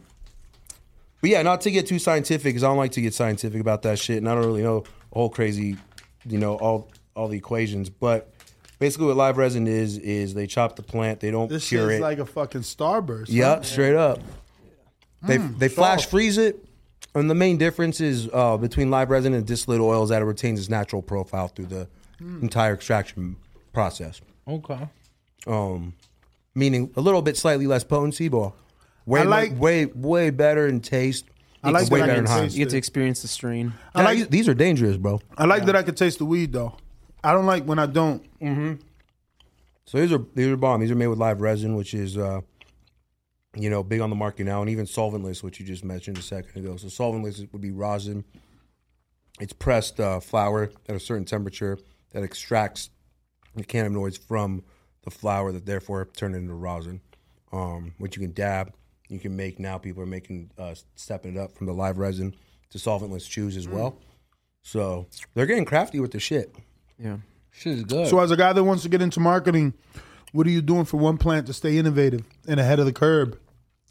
but yeah, not to get too scientific, because I don't like to get scientific about that shit, and I don't really know a whole crazy, you know, all all the equations. But basically, what live resin is is they chop the plant, they don't This cure shit's it. like a fucking starburst. yep, straight up. They they flash freeze it, and the main difference is uh, between live resin and distillate oil is that it retains its natural profile through the entire extraction process. Okay. Um, meaning a little bit slightly less potency, but way I like- way way better in taste. I like way that I better can in high. taste You get to it. experience the strain. I like- Yeah, these are dangerous, bro. I like that I can taste the weed though. I don't like when I don't. So these are these are bomb. These are made with live resin, which is uh, you know big on the market now, and even solventless, which you just mentioned a second ago. So solventless would be rosin. It's pressed uh, flower at a certain temperature that extracts the cannabinoids from the flower that therefore turn it into rosin, um, which you can dab. You can make now. People are making uh, stepping it up from the live resin to solventless chews as well. So they're getting crafty with the shit. Yeah. Shit is good. So as a guy that wants to get into marketing, what are you doing for one plant to stay innovative and ahead of the curve?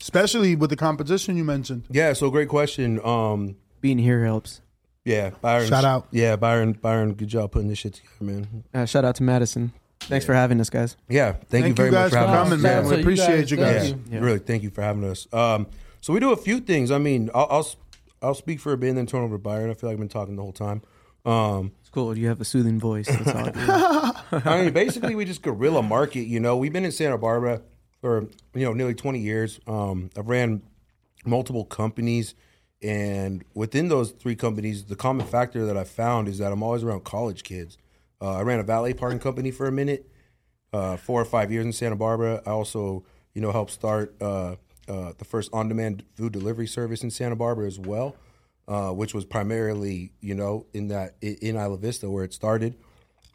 Especially with the competition you mentioned. Yeah. So great question. Um, Being here helps. Yeah, Byron. Shout out. Yeah, Byron. Byron, good job putting this shit together, man. Uh, shout out to Madison. Thanks for having us, guys. Yeah, thank, you very you guys much for for having coming, us. man. Shout We out to you appreciate guys. you Thank guys. you. Yeah. Really, thank you for having us. Um, so we do a few things. I mean, I'll I'll, I'll speak for a bit and then turn over to Byron. I feel like I've been talking the whole time. Um, It's cool. You have a soothing voice. That's all. I do. (laughs) I mean, basically, we just guerrilla market. You know, we've been in Santa Barbara for you know nearly twenty years. Um, I've ran multiple companies, and within those three companies, the common factor that I found is that I'm always around college kids. Uh, I ran a valet parking company for a minute, uh, four or five years in Santa Barbara. I also, you know, helped start uh, uh, the first on-demand food delivery service in Santa Barbara as well, uh, which was primarily, you know, in that in Isla Vista where it started.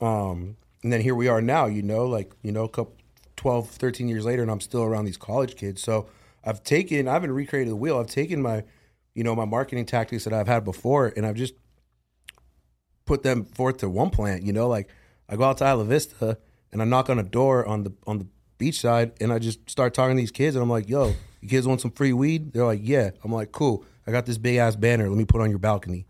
Um, and then here we are now, you know, like, you know, a couple, 12, 13 years later, and I'm still around these college kids. So I've taken, I haven't recreated the wheel. I've taken my, you know, my marketing tactics that I've had before, and I've just put them forth to one plant, you know, like I go out to Isla Vista and I knock on a door on the, on the beach side and I just start talking to these kids and I'm like, yo, you kids want some free weed? They're like, yeah. I'm like, cool. I got this big ass banner. Let me put on your balcony.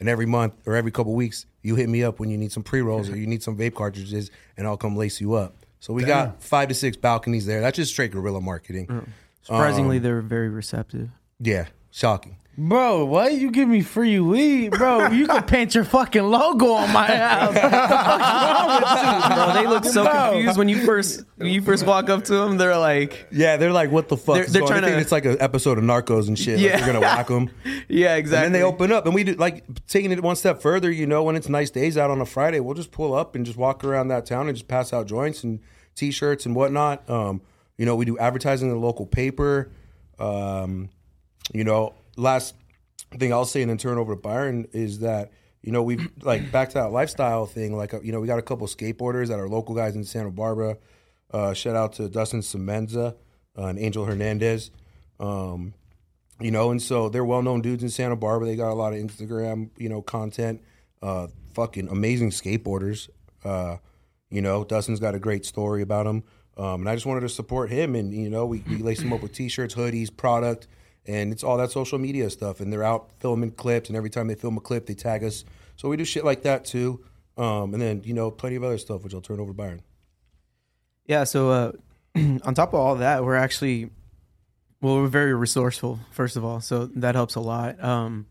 And every month or every couple weeks, you hit me up when you need some pre rolls or you need some vape cartridges, and I'll come lace you up. So we got five to six balconies there. That's just straight guerrilla marketing. Surprisingly, um, they're very receptive. Yeah, shocking. Bro, why you give me free weed, bro? You can (laughs) paint your fucking logo on my house. Bro, they look so Bro. confused when you first when you first walk up to them. They're like, Yeah, they're like, what the fuck? They're- they're going on? They trying think to- it's like an episode of Narcos and shit. Yeah, Yeah. like you're gonna whack them. (laughs) yeah, exactly. And then they open up, and we do like taking it one step further. You know, when it's nice days out on a Friday, we'll just pull up and just walk around that town and just pass out joints and t-shirts and whatnot. Um, you know, we do advertising in the local paper. Um, you know, last thing I'll say and then turn over to Byron is that you know we've (clears throat) like back to that lifestyle thing. Like uh, you know, we got a couple skateboarders that are local guys in Santa Barbara. Uh, shout out to Dustin Semenza uh, and Angel Hernandez. Um, you know, and so they're well known dudes in Santa Barbara. They got a lot of Instagram, you know, content. Uh, fucking amazing skateboarders. Uh, you know, Dustin's got a great story about him. Um, and I just wanted to support him. And, you know, we, we lace him up with t shirts, hoodies, product, and it's all that social media stuff. And they're out filming clips. And every time they film a clip, they tag us. So we do shit like that too. Um, and then, you know, plenty of other stuff, which I'll turn over to Byron. Yeah, so uh, (clears throat) on top of all that, we're actually well, we're very resourceful. First of all, so that helps a lot. Um,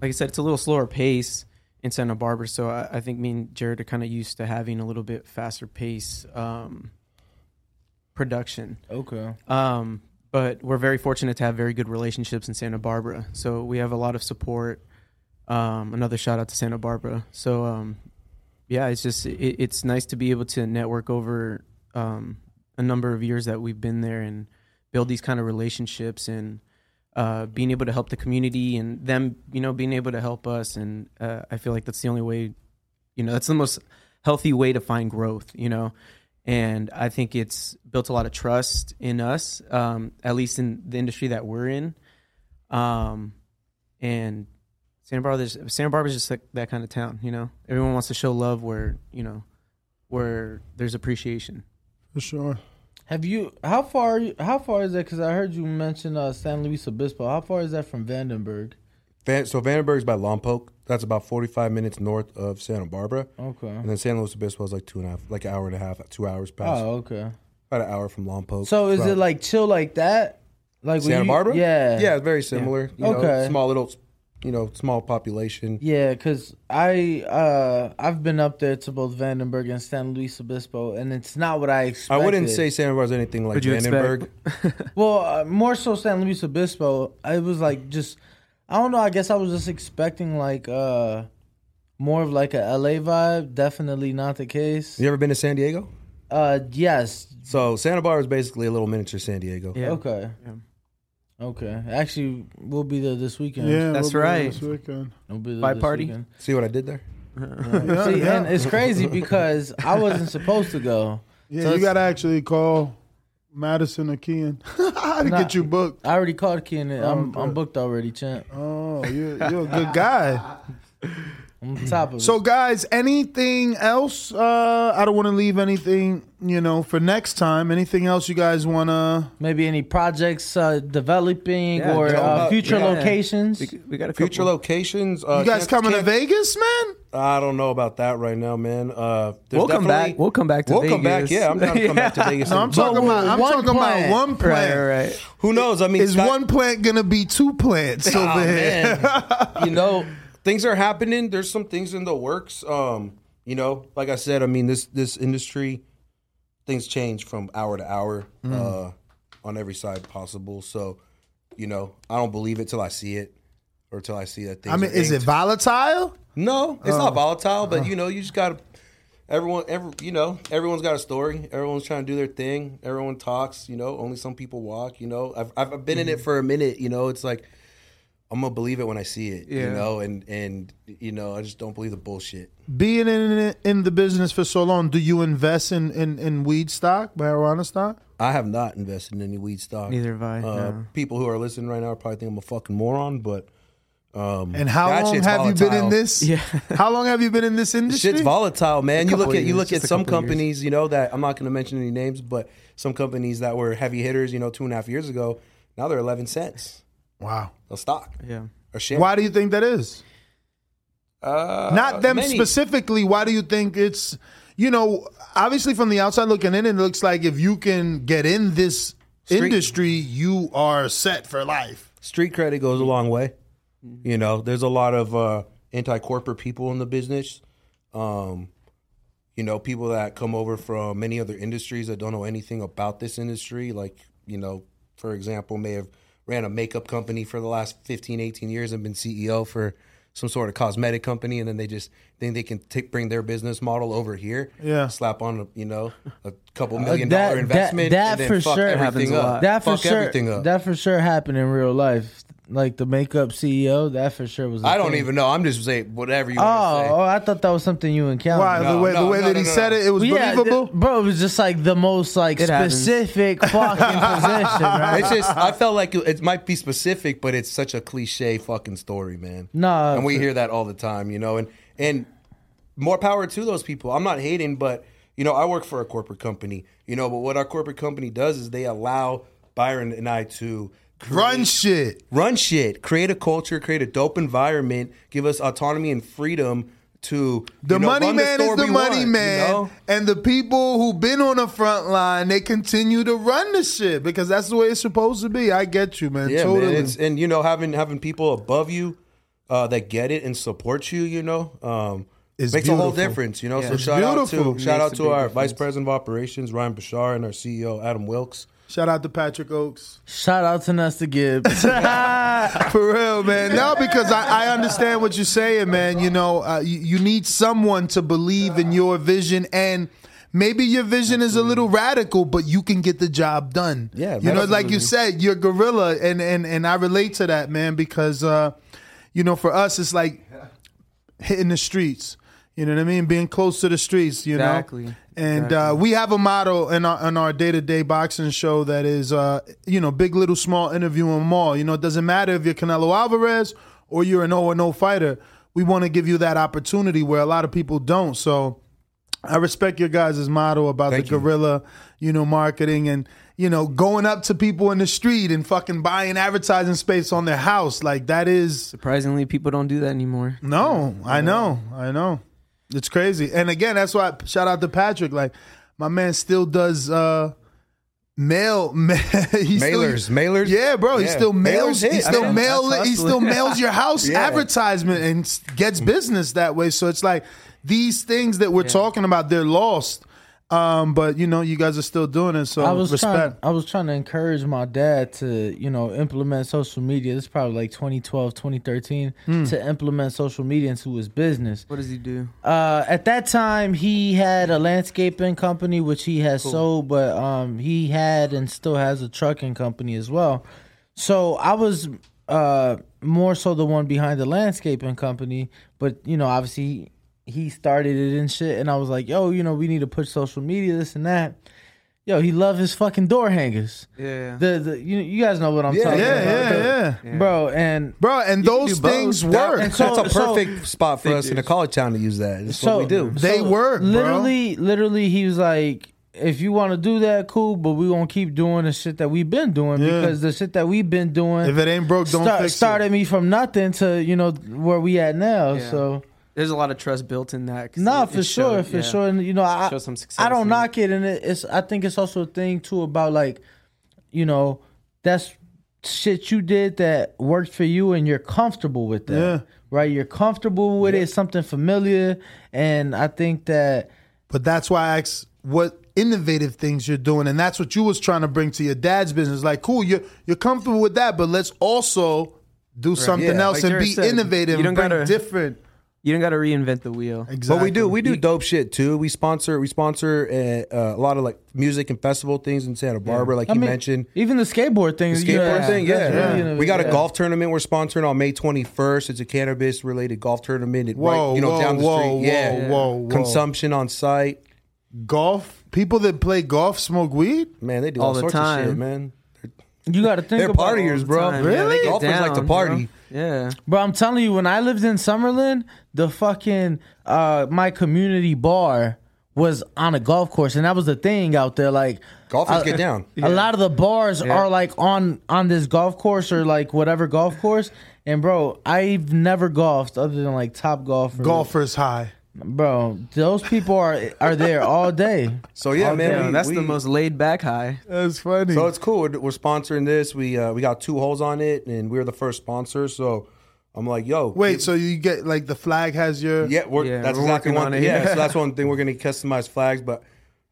like I said, it's a little slower pace in Santa Barbara, so I, I think me and Jared are kind of used to having a little bit faster pace um, production. okay. Um, but we're very fortunate to have very good relationships in Santa Barbara. So we have a lot of support. Um, another shout out to Santa Barbara. So um, yeah, it's just it, it's nice to be able to network over um, a number of years that we've been there and build these kind of relationships and uh, being able to help the community and them, you know, being able to help us. And uh, I feel like that's the only way, you know, that's the most healthy way to find growth, you know. And I think it's built a lot of trust in us, um, at least in the industry that we're in. Um, and Santa Barbara, Santa Barbara is just like that kind of town, you know. Everyone wants to show love where you know, where there's appreciation. For sure. Have you? How far? How far is that? Because I heard you mention uh, San Luis Obispo. How far is that from Vandenberg? Van, so Vandenberg's by Lompoc. That's about 45 minutes north of Santa Barbara. Okay. And then San Luis Obispo is like two and a half, like an hour and a half, two hours past. Oh, okay. About an hour from Lompoc. So is About- it like chill like that? Like when Santa you- Barbara. Yeah, yeah, very similar. You know, Okay. small little, you know, small population. Yeah, because I uh I've been up there to both Vandenberg and San Luis Obispo, and it's not what I expected. I wouldn't say Santa Barbara's anything like Vandenberg. (laughs) (laughs) Well, uh, more so San Luis Obispo. It was like just I don't know. I guess I was just expecting like uh more of like a LA vibe. Definitely not the case. You ever been to San Diego? Uh, yes. So Santa Barbara is basically a little miniature San Diego. Yeah. Okay. Okay. Actually, we'll be there this weekend. Yeah, That's we'll be right. This weekend. We'll be there Bye this party? weekend. See what I did there? Yeah, (laughs) (laughs) See, yeah. and it's crazy because I wasn't supposed to go. Yeah, So you it's- got to actually call Madison or Kean to (laughs) Nah. get you booked. I already called Ken. I'm okay. I'm booked already, champ. Oh, you're, you're a good guy. (laughs) I'm on top of it. So, guys, anything else? Uh, I don't want to leave anything, you know, for next time. Anything else you guys want to? maybe any projects uh, developing Yeah, or yeah. uh, future Yeah. locations. We, we got a Future couple. locations. Uh, You guys can't- coming to can't- Vegas, man? I don't know about that right now, man. Uh, We'll come back. We'll come back to We'll come back. Yeah, I'm trying to come back to (laughs) Yeah. Vegas. No, I'm and- talking about. I'm one talking plant. about one plant. right, right. Who knows? I mean, Is Scott- one plant gonna be two plants Aw, over here? man. (laughs) you know, things are happening. There's some things in the works. Um, you know, like I said, I mean, this this industry, things change from hour to hour Mm. uh, on every side possible. So, you know, I don't believe it till I see it, or till I see that thing. I mean, are is it volatile? No, it's Oh. not volatile, but you know, you just got to. Everyone, every you know, everyone's got a story. Everyone's trying to do their thing. Everyone talks. You know, only some people walk. You know, I've I've been Mm-hmm. in it for a minute. You know, it's like I'm gonna believe it when I see it. You know, and and you know, I just don't believe the bullshit. Being in it- in the business for so long, do you invest in in, in weed stock, marijuana stock? I have not invested in any weed stock. Neither have I, Uh, no. People who are listening right now probably think I'm a fucking moron, but um, And how long shit's have you been in this? Yeah. how long have you been in this (laughs) industry? Shit's volatile, man. You look at you look at just a some couple years. companies, you know, that I'm not going to mention any names, but some companies that were heavy hitters, you know, two and a half years ago, now they're 11 cents Wow. a stock, Yeah. a share. Why do you think that is? Uh, Not them many- specifically. Why do you think it's? You know, obviously from the outside looking in, it looks like if you can get in this Street- industry, you are set for life. Street credit goes a long way. You know, there's a lot of uh, anti-corporate people in the business. Um, you know, people that come over from many other industries that don't know anything about this industry. Like, you know, for example, may have ran a makeup company for the last 15, 18 years and been CEO for some sort of cosmetic company, and then they just think they can take, bring their business model over here. Yeah. slap on a you know a couple million Uh, that- dollar that- investment. that and then for fuck sure everything happens a up. lot. that for fuck sure. up. That for sure happened in real life. Like the makeup CEO, that for sure was. a I don't thing. even know. I'm just saying whatever you Oh, want to say. oh, I thought that was something you encountered. Why the No, way the way no, that no, he no, said no. it, it was Yeah, believable. th- bro. It was just like the most like It happens. specific (laughs) fucking position, right? It's just I felt like it, it might be specific, but it's such a cliche fucking story, man. No, and we hear that all the time, you know. And and more power to those people. I'm not hating, but you know, I work for a corporate company, you know. But what our corporate company does is they allow Byron and I to create- Run shit. run shit, create a culture, create a dope environment, give us autonomy and freedom to The you know, money run man is store the money want, you man, know? and the people who've been on the front line, they continue to run the shit because that's the way it's supposed to be. I get you, man. Yeah, totally. man. It's, and you know, having having people above you uh, that get it and support you, you know, um, It's makes a whole difference. You know, so It's shout beautiful. out to shout out to our difference. vice president of operations Ryan Bashar and our CEO Adam Wilkes. Shout out to Patrick Oaks. Shout out to Nesta Gibbs. (laughs) For real, man. No, because I, I understand what you're saying, man. You know, uh, you, you need someone to believe in your vision and. Maybe your vision is a little radical, but you can get the job done. Yeah, you know, like you said, you're gorilla, and and and I relate to that, man, because uh, you know, for us, it's like hitting the streets. You know what I mean? Being close to the streets. You Exactly. know, and Exactly. uh, we have a motto in our in our day to day boxing show that is, uh, you know, big, little, small, interviewing them all. You know, it doesn't matter if you're Canelo Alvarez or you're an 0 0 fighter. We want to give you that opportunity where a lot of people don't. So I respect your guys' motto about Thank the you. guerrilla, you know, marketing and you know going up to people in the street and fucking buying advertising space on their house. Like that is Surprisingly, people don't do that anymore. no, I know, I know. It's crazy. And again, that's why shout out to Patrick. Like my man still does uh mail, (laughs) ma- he still- Mailers, mailers? Yeah, bro. He still mails. He still That's- mail. that's He still mails your house (laughs) Yeah. advertisement and gets business that way. So it's like these things that we're talking about, they're lost. Um, but you know, you guys are still doing it. So I was trying. I was trying to encourage my dad to, you know, implement social media. This is probably like 2012, 2013, Hmm. to implement social media into his business. What does he do? Uh, at that time, he had a landscaping company which he has sold, but um, he had and still has a trucking company as well. So I was uh more so the one behind the landscaping company, but you know, obviously he started it and shit, and I was like, yo, you know, we need to push social media, this and that. Yo, he loved his fucking door hangers. Yeah. The the you you guys know what I'm Yeah, talking Yeah, about, yeah, yeah, yeah. bro. And bro. And those do both. things That- work. And so- That's a so- perfect spot for us in a college town to use that. That's what we do. They work, bro. Literally, literally, he was like, "If you want to do that, cool, but we gonna keep doing the shit that we've been doing Yeah. because the shit that we've been doing, if it ain't broke, don't start- fix started it. me from nothing to you know where we at now. Yeah. So There's a lot of trust built in that. 'cause nah, it- for it sure, showed- for yeah. sure. And you know, I Show some success I don't knock it, and it, it's I think it's also a thing too about like, you know, that's shit you did that worked for you, and you're comfortable with that. Yeah. Right, you're comfortable with it. Something familiar, and I think that But that's why I asked what innovative things you're doing, and that's what you was trying to bring to your dad's business. Like, cool, you're you're comfortable with that, but let's also do something Yeah, else like and be said, innovative, you don't and bring gotta- different. You don't got to reinvent the wheel. Exactly. But we do, we do dope shit too. We sponsor, we sponsor uh, uh, a lot of like music and festival things in Santa Barbara, like I you mean, mentioned. even the skateboard thing. The skateboard that's- thing, yeah. that's really We got a yeah. golf tournament we're sponsoring on May 21st. It's a cannabis related golf tournament. It- Whoa, right, you know, whoa, down the whoa, street. yeah. whoa, whoa, whoa. Consumption on site. golf. People that play golf smoke weed. Man, they do All all, the sorts of time. shit, man. You got to think They're about partiers, bro. Time. Yeah, they Really? get Golfers like to party. bro. Yeah. Bro, I'm telling you, when I lived in Summerlin, the fucking uh my community bar was on a golf course, and that was the thing out there. Like Golfers uh, get down. A lot of the bars Yeah. are like on on this golf course or like whatever golf course. And bro, I've never golfed other than like Top Golf. Or, Golfers high. bro. Those people are are there all day. (laughs) So yeah, man, we- that's we- the most laid back high. That's funny. So it's cool. We're, we're sponsoring this. We uh, we got two holes on it, and we're the first sponsor. So I'm like, yo, Wait, so you get like the flag has your Yeah, we're, Yeah, that's we're exactly working one. on it, Yeah, yeah. so (laughs) that's one thing we're gonna customize flags. But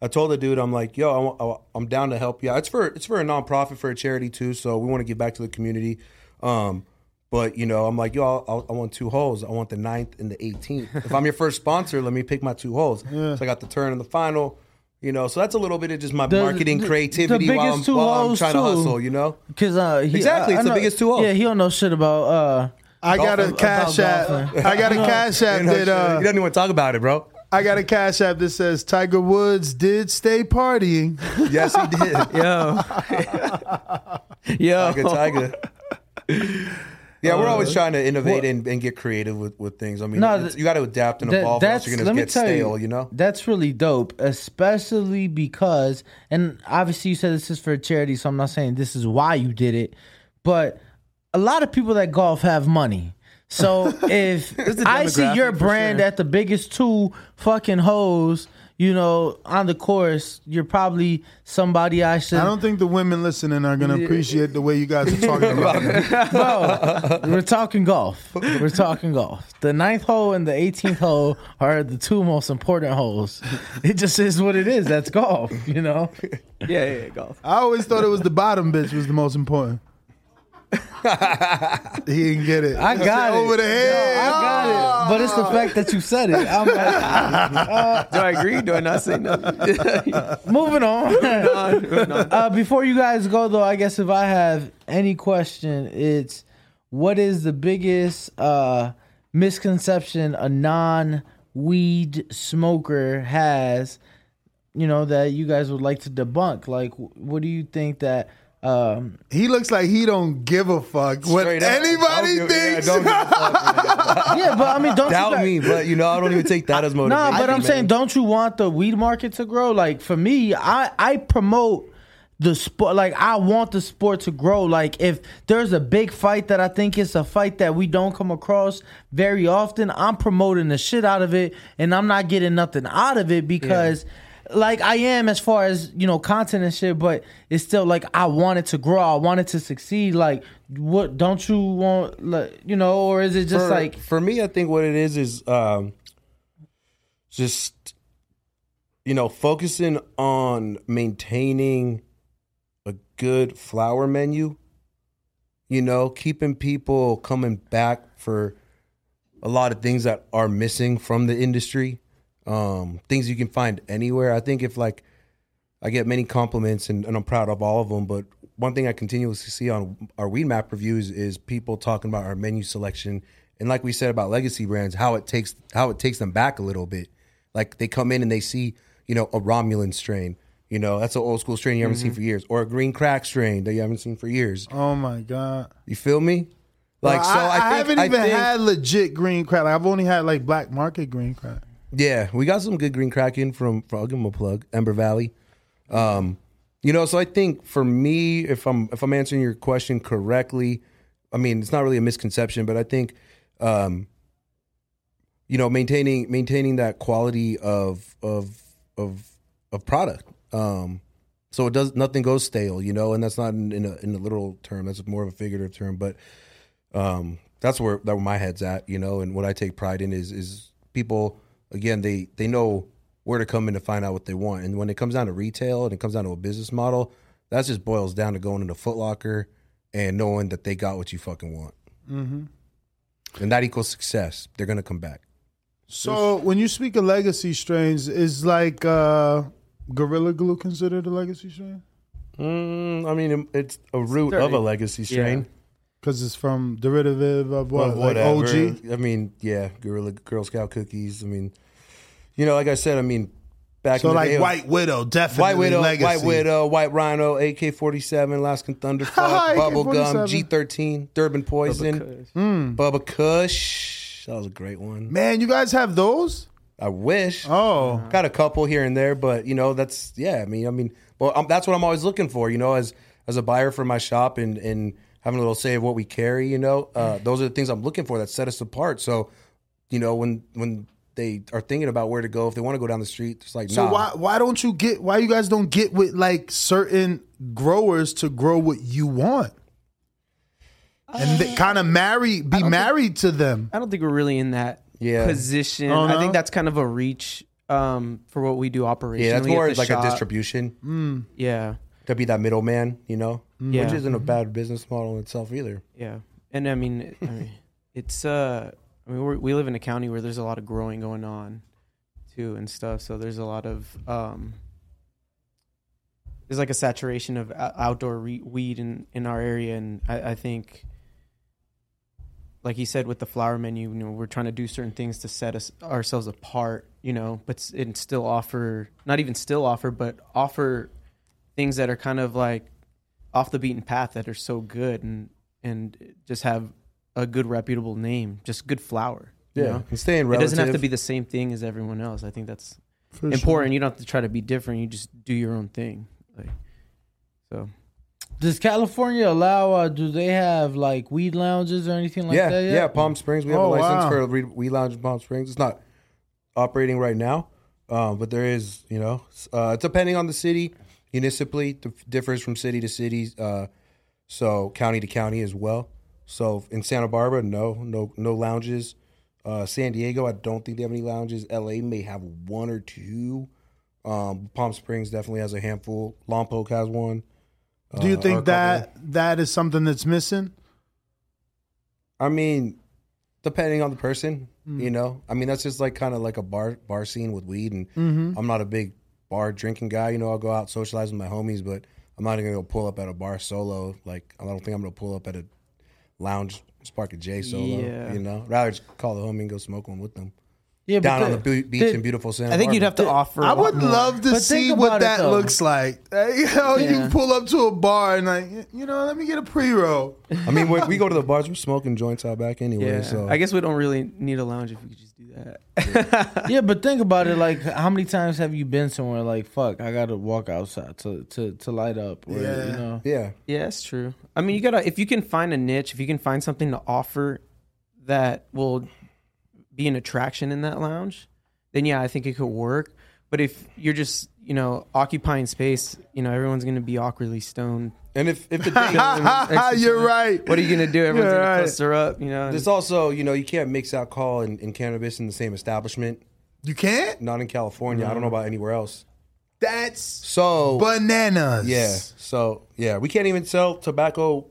I told the dude, I'm like, yo, I want, I want- I'm down to help you. out. It's for it's for a nonprofit for a charity too. So we want to give back to the community. Um, but you know, I'm like, yo, I'll, I'll, I want two holes. I want the 9th and the 18th. if I'm your (laughs) first sponsor, let me pick my two holes. So I got the turn and the final. You know, so that's a little bit of just my The- marketing the- creativity the while, I'm, biggest two while I'm holes, trying to too. hustle. You know, Cause uh, he, Exactly, I- I it's the know- biggest two holes. Yeah, he don't know shit about uh. I got a (laughs) cash app. I got a cash app that uh, you don't even talk about it, bro. I got a cash app that says Tiger Woods did stay partying. (laughs) Yes, he did. Yo. (laughs) Yo. Tiger, tiger. Yeah, we're always trying to innovate and, and get creative with, with things. I mean, No, you got to adapt and That- evolve, or else you're let gonna me get tell stale. You know, that's really dope, especially because, and obviously you said this is for a charity, so I'm not saying this is why you did it, but a lot of people that golf have money. So (laughs) if I see your brand sure. at the biggest two fucking hoes, you know, on the course, you're probably somebody I should. I don't think the women listening are gonna appreciate the way you guys are talking (laughs) about me. Bro, we're talking golf. We're talking golf. The ninth hole and the 18th hole are the two most important holes. It just is what it is. That's golf, you know? Yeah, (laughs) yeah, yeah, golf. I always thought it was the bottom bitch was the most important. (laughs) he didn't get it. I got it. over the head. I got it. But it's the fact that you said it. I'm like, Do I agree? Do I not say nothing? (laughs) (laughs) moving on. Moving on. uh, before you guys go, though, I guess if I have any question, it's what is the biggest uh, misconception a non weed smoker has, you know, that you guys would like to debunk? Like, what do you think that. Um, He looks like he don't give a fuck what Straight up. anybody Don't give- yeah, thinks. don't give a fuck, man. (laughs) yeah, but I mean, don't you Doubt guys- me, but you know, I don't even take that as No, motivation. but I'm man. saying, don't you want the weed market to grow? Like for me, I I promote the sport. Like I want the sport to grow. Like if there's a big fight that I think is a fight that we don't come across very often, I'm promoting the shit out of it, and I'm not getting nothing out of it because. Like I am as far as you know content and shit, but it's still like I wanted to grow, I wanted to succeed. Like, what don't you want? Like, you know, or is it just for, like for me, I think what it is is um, just you know focusing on maintaining a good flower menu. You know, keeping people coming back for a lot of things that are missing from the industry. Um, things you can find anywhere. I think if like I get many compliments and, and I'm proud of all of them, but one thing I continuously see on our weed map reviews is people talking about our menu selection and like we said about legacy brands, how it takes how it takes them back a little bit. Like they come in and they see, you know, a Romulan strain. You know, that's an old school strain you haven't seen for years, or a green crack strain that you haven't seen for years. Oh my god! You feel me? Like Well, so, I, I, I haven't I even think- had legit green crack. Like, I've only had like black market green crack. Yeah, we got some good green cracking from, from I'll give them a plug, Ember Valley. Um, you know, so I think for me, if I'm if I'm answering your question correctly, I mean it's not really a misconception, but I think um, you know, maintaining maintaining that quality of of of of product. Um, so it does nothing goes stale, you know, and that's not in, in a in a literal term. That's more of a figurative term, but um, that's where that where my head's at, you know. And what I take pride in is is people again they they know where to come in to find out what they want. And when it comes down to retail and it comes down to a business model, that just boils down to going into Foot Locker and knowing that they got what you fucking want, mm-hmm. and that equals success. They're gonna come back. So when you speak of legacy strains, is like uh, Gorilla Glue considered a legacy strain? Mm, I mean, it's a root of a legacy strain. Because it's from derivative of what, Well, like whatever. OG. I mean, yeah, Gorilla Girl Scout cookies. I mean, you know, like I said, I mean, back So in the like day, White Widow, definitely White Widow, legacy. White Widow, White Rhino, AK forty seven, Alaskan Thunderfuck, (laughs) Bubblegum, G thirteen, Durban Poison, Bubba Kush. That was a great one. Man, you guys have those? I wish. Oh, Got a couple here and there, but you know that's yeah. I mean, I mean, well, um, that's what I'm always looking for. You know, as as a buyer for my shop and and having a little say of what we carry. You know, uh, those are the things I'm looking for that set us apart. So, you know, when when they are thinking about where to go, if they want to go down the street, it's like so nah. why why don't you get why you guys don't get with like certain growers to grow what you want? And they kind of marry, be married to them. I don't think we're really in that Yeah. position. Oh, I think that's kind of a reach um, for what we do operationally. Yeah, that's at more the like shop. a distribution. Yeah, Could be that middleman, you know, Yeah. which isn't a bad business model in itself either. yeah, and I mean, I mean (laughs) it's uh, I mean, we're, we live in a county where there's a lot of growing going on, too, and stuff. So there's a lot of um, there's like a saturation of outdoor re- weed in in our area, and I, I think. Like he said with the flower menu, you know, we're trying to do certain things to set us ourselves apart, you know, but s- and still offer, not even still offer, but offer things that are kind of like off the beaten path that are so good and and just have a good reputable name, just good flower. you know? and staying it doesn't have to be the same thing as everyone else. I think that's For important. You don't have to try to be different. You just do your own thing. Like so, Does California allow? Uh, do they have like weed lounges or anything like yeah, that? Yet? yeah. Palm Springs. We have Oh, a license wow. for a re- We Lounge in Palm Springs. It's not operating right now, um, but there is. You know, uh, it's depending on the city. Municipally, dif- differs from city to city. Uh, so county to county as well. So in Santa Barbara, no, no, no lounges. Uh, San Diego, I don't think they have any lounges. LA may have one or two. Um, Palm Springs definitely has a handful. Lompoc has one. Do you uh, think that that is something that's missing? I mean, depending on the person, Mm. you know. I mean, that's just like kind of like a bar bar scene with weed, and Mm-hmm. I'm not a big bar drinking guy. You know, I'll go out socialize with my homies, but I'm not gonna go pull up at a bar solo. Like, I don't think I'm gonna pull up at a lounge spark a J solo. Yeah. You know, rather just call the homie and go smoke one with them yeah. down but on the beach the- in beautiful Santa. I think you'd have to offer. I would more. love to But see what it, that though. looks like. (laughs) Hey, you know, Yeah. you pull up to a bar and like, you know, let me get a pre roll. I mean, when we go to the bars, we're smoking joints out back anyway. Yeah, So I guess we don't really need a lounge if we could just do that. Yeah, (laughs) but think about it. Like, how many times have you been somewhere like, "Fuck, I gotta walk outside to to to light up"? Or, Yeah. you know. yeah, Yeah, that's true. I mean, you gotta if you can find a niche, if you can find something to offer that will be an attraction in that lounge, then yeah, I think it could work. But if you're just you know occupying space, you know everyone's gonna be awkwardly stoned. And if if the (laughs) day, You're (laughs) right. What are you gonna do? Everyone's You're gonna right. cluster up. You know. there's also you know you can't mix alcohol and, and cannabis in the same establishment. You can't. Not in California. I don't know about anywhere else. That's So bananas. yeah, so yeah, we can't even sell tobacco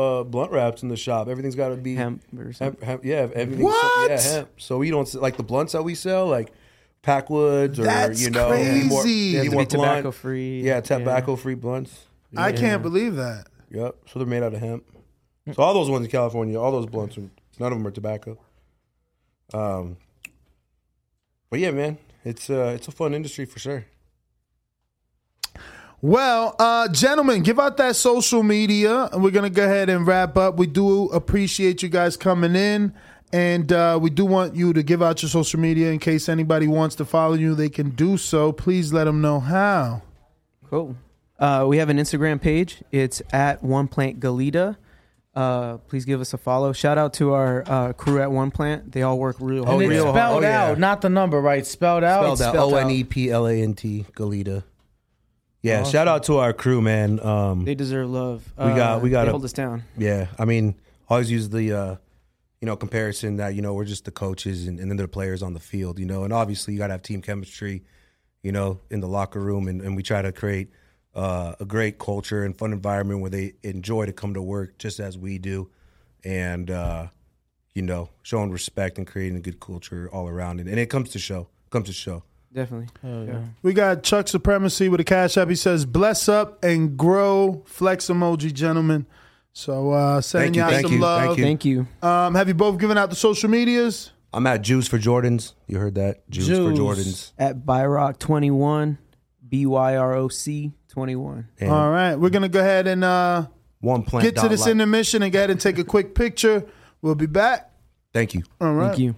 uh, blunt wraps in the shop. Everything's got to be hemp or something. Hemp, hemp, yeah, everything. What? Yeah, hemp. So we don't like the blunts that we sell, like Packwoods or That's you know, crazy. more, They have any to more be tobacco free. Yeah, tobacco free blunts. I can't believe that. Yep. So they're made out of hemp. So all those ones in California, all those blunts, are, none of them are tobacco. Um, but yeah, man, it's uh, it's a fun industry for sure. Well, uh, gentlemen, give out that social media, and we're gonna go ahead and wrap up. We do appreciate you guys coming in, and uh, we do want you to give out your social media in case anybody wants to follow you. They can do so. Please let them know how. Cool. Uh, we have an Instagram page. It's at One Plant Goleta. Uh, please give us a follow. Shout out to our uh, crew at One Plant. They all work real, Oh, and it's real yeah. spelled Oh, yeah. out, not the number, right? Spelled out. Spelled out spelled O out. N E P L A N T Goleta. Yeah, shout out to our crew, man. Um, They deserve love. We got- we got They a- hold us down. Yeah, I mean, always use the uh, you know comparison that you know we're just the coaches and, and then the players on the field, you know, and obviously you got to have team chemistry, you know, in the locker room, and, and we try to create uh, a great culture and fun environment where they enjoy to come to work just as we do, and uh, you know, showing respect and creating a good culture all around, and, and it comes to show, comes to show. Definitely. Yeah. We got Chuck Supremacy with a cash app. He says, "Bless up and grow." Flex emoji, gentlemen. So uh, sending Thank you, y'all some you, love. thank you. Thank you. Um, have you both given out the social medias? I'm at Jews for Jordans. You heard that? Jews, for Jordans. At Byroc twenty one, B Y R O C twenty one. And All right, we're gonna go ahead and uh, one plant. get to this li- intermission and go ahead and take a quick picture. We'll be back. Thank you. All right. Thank you.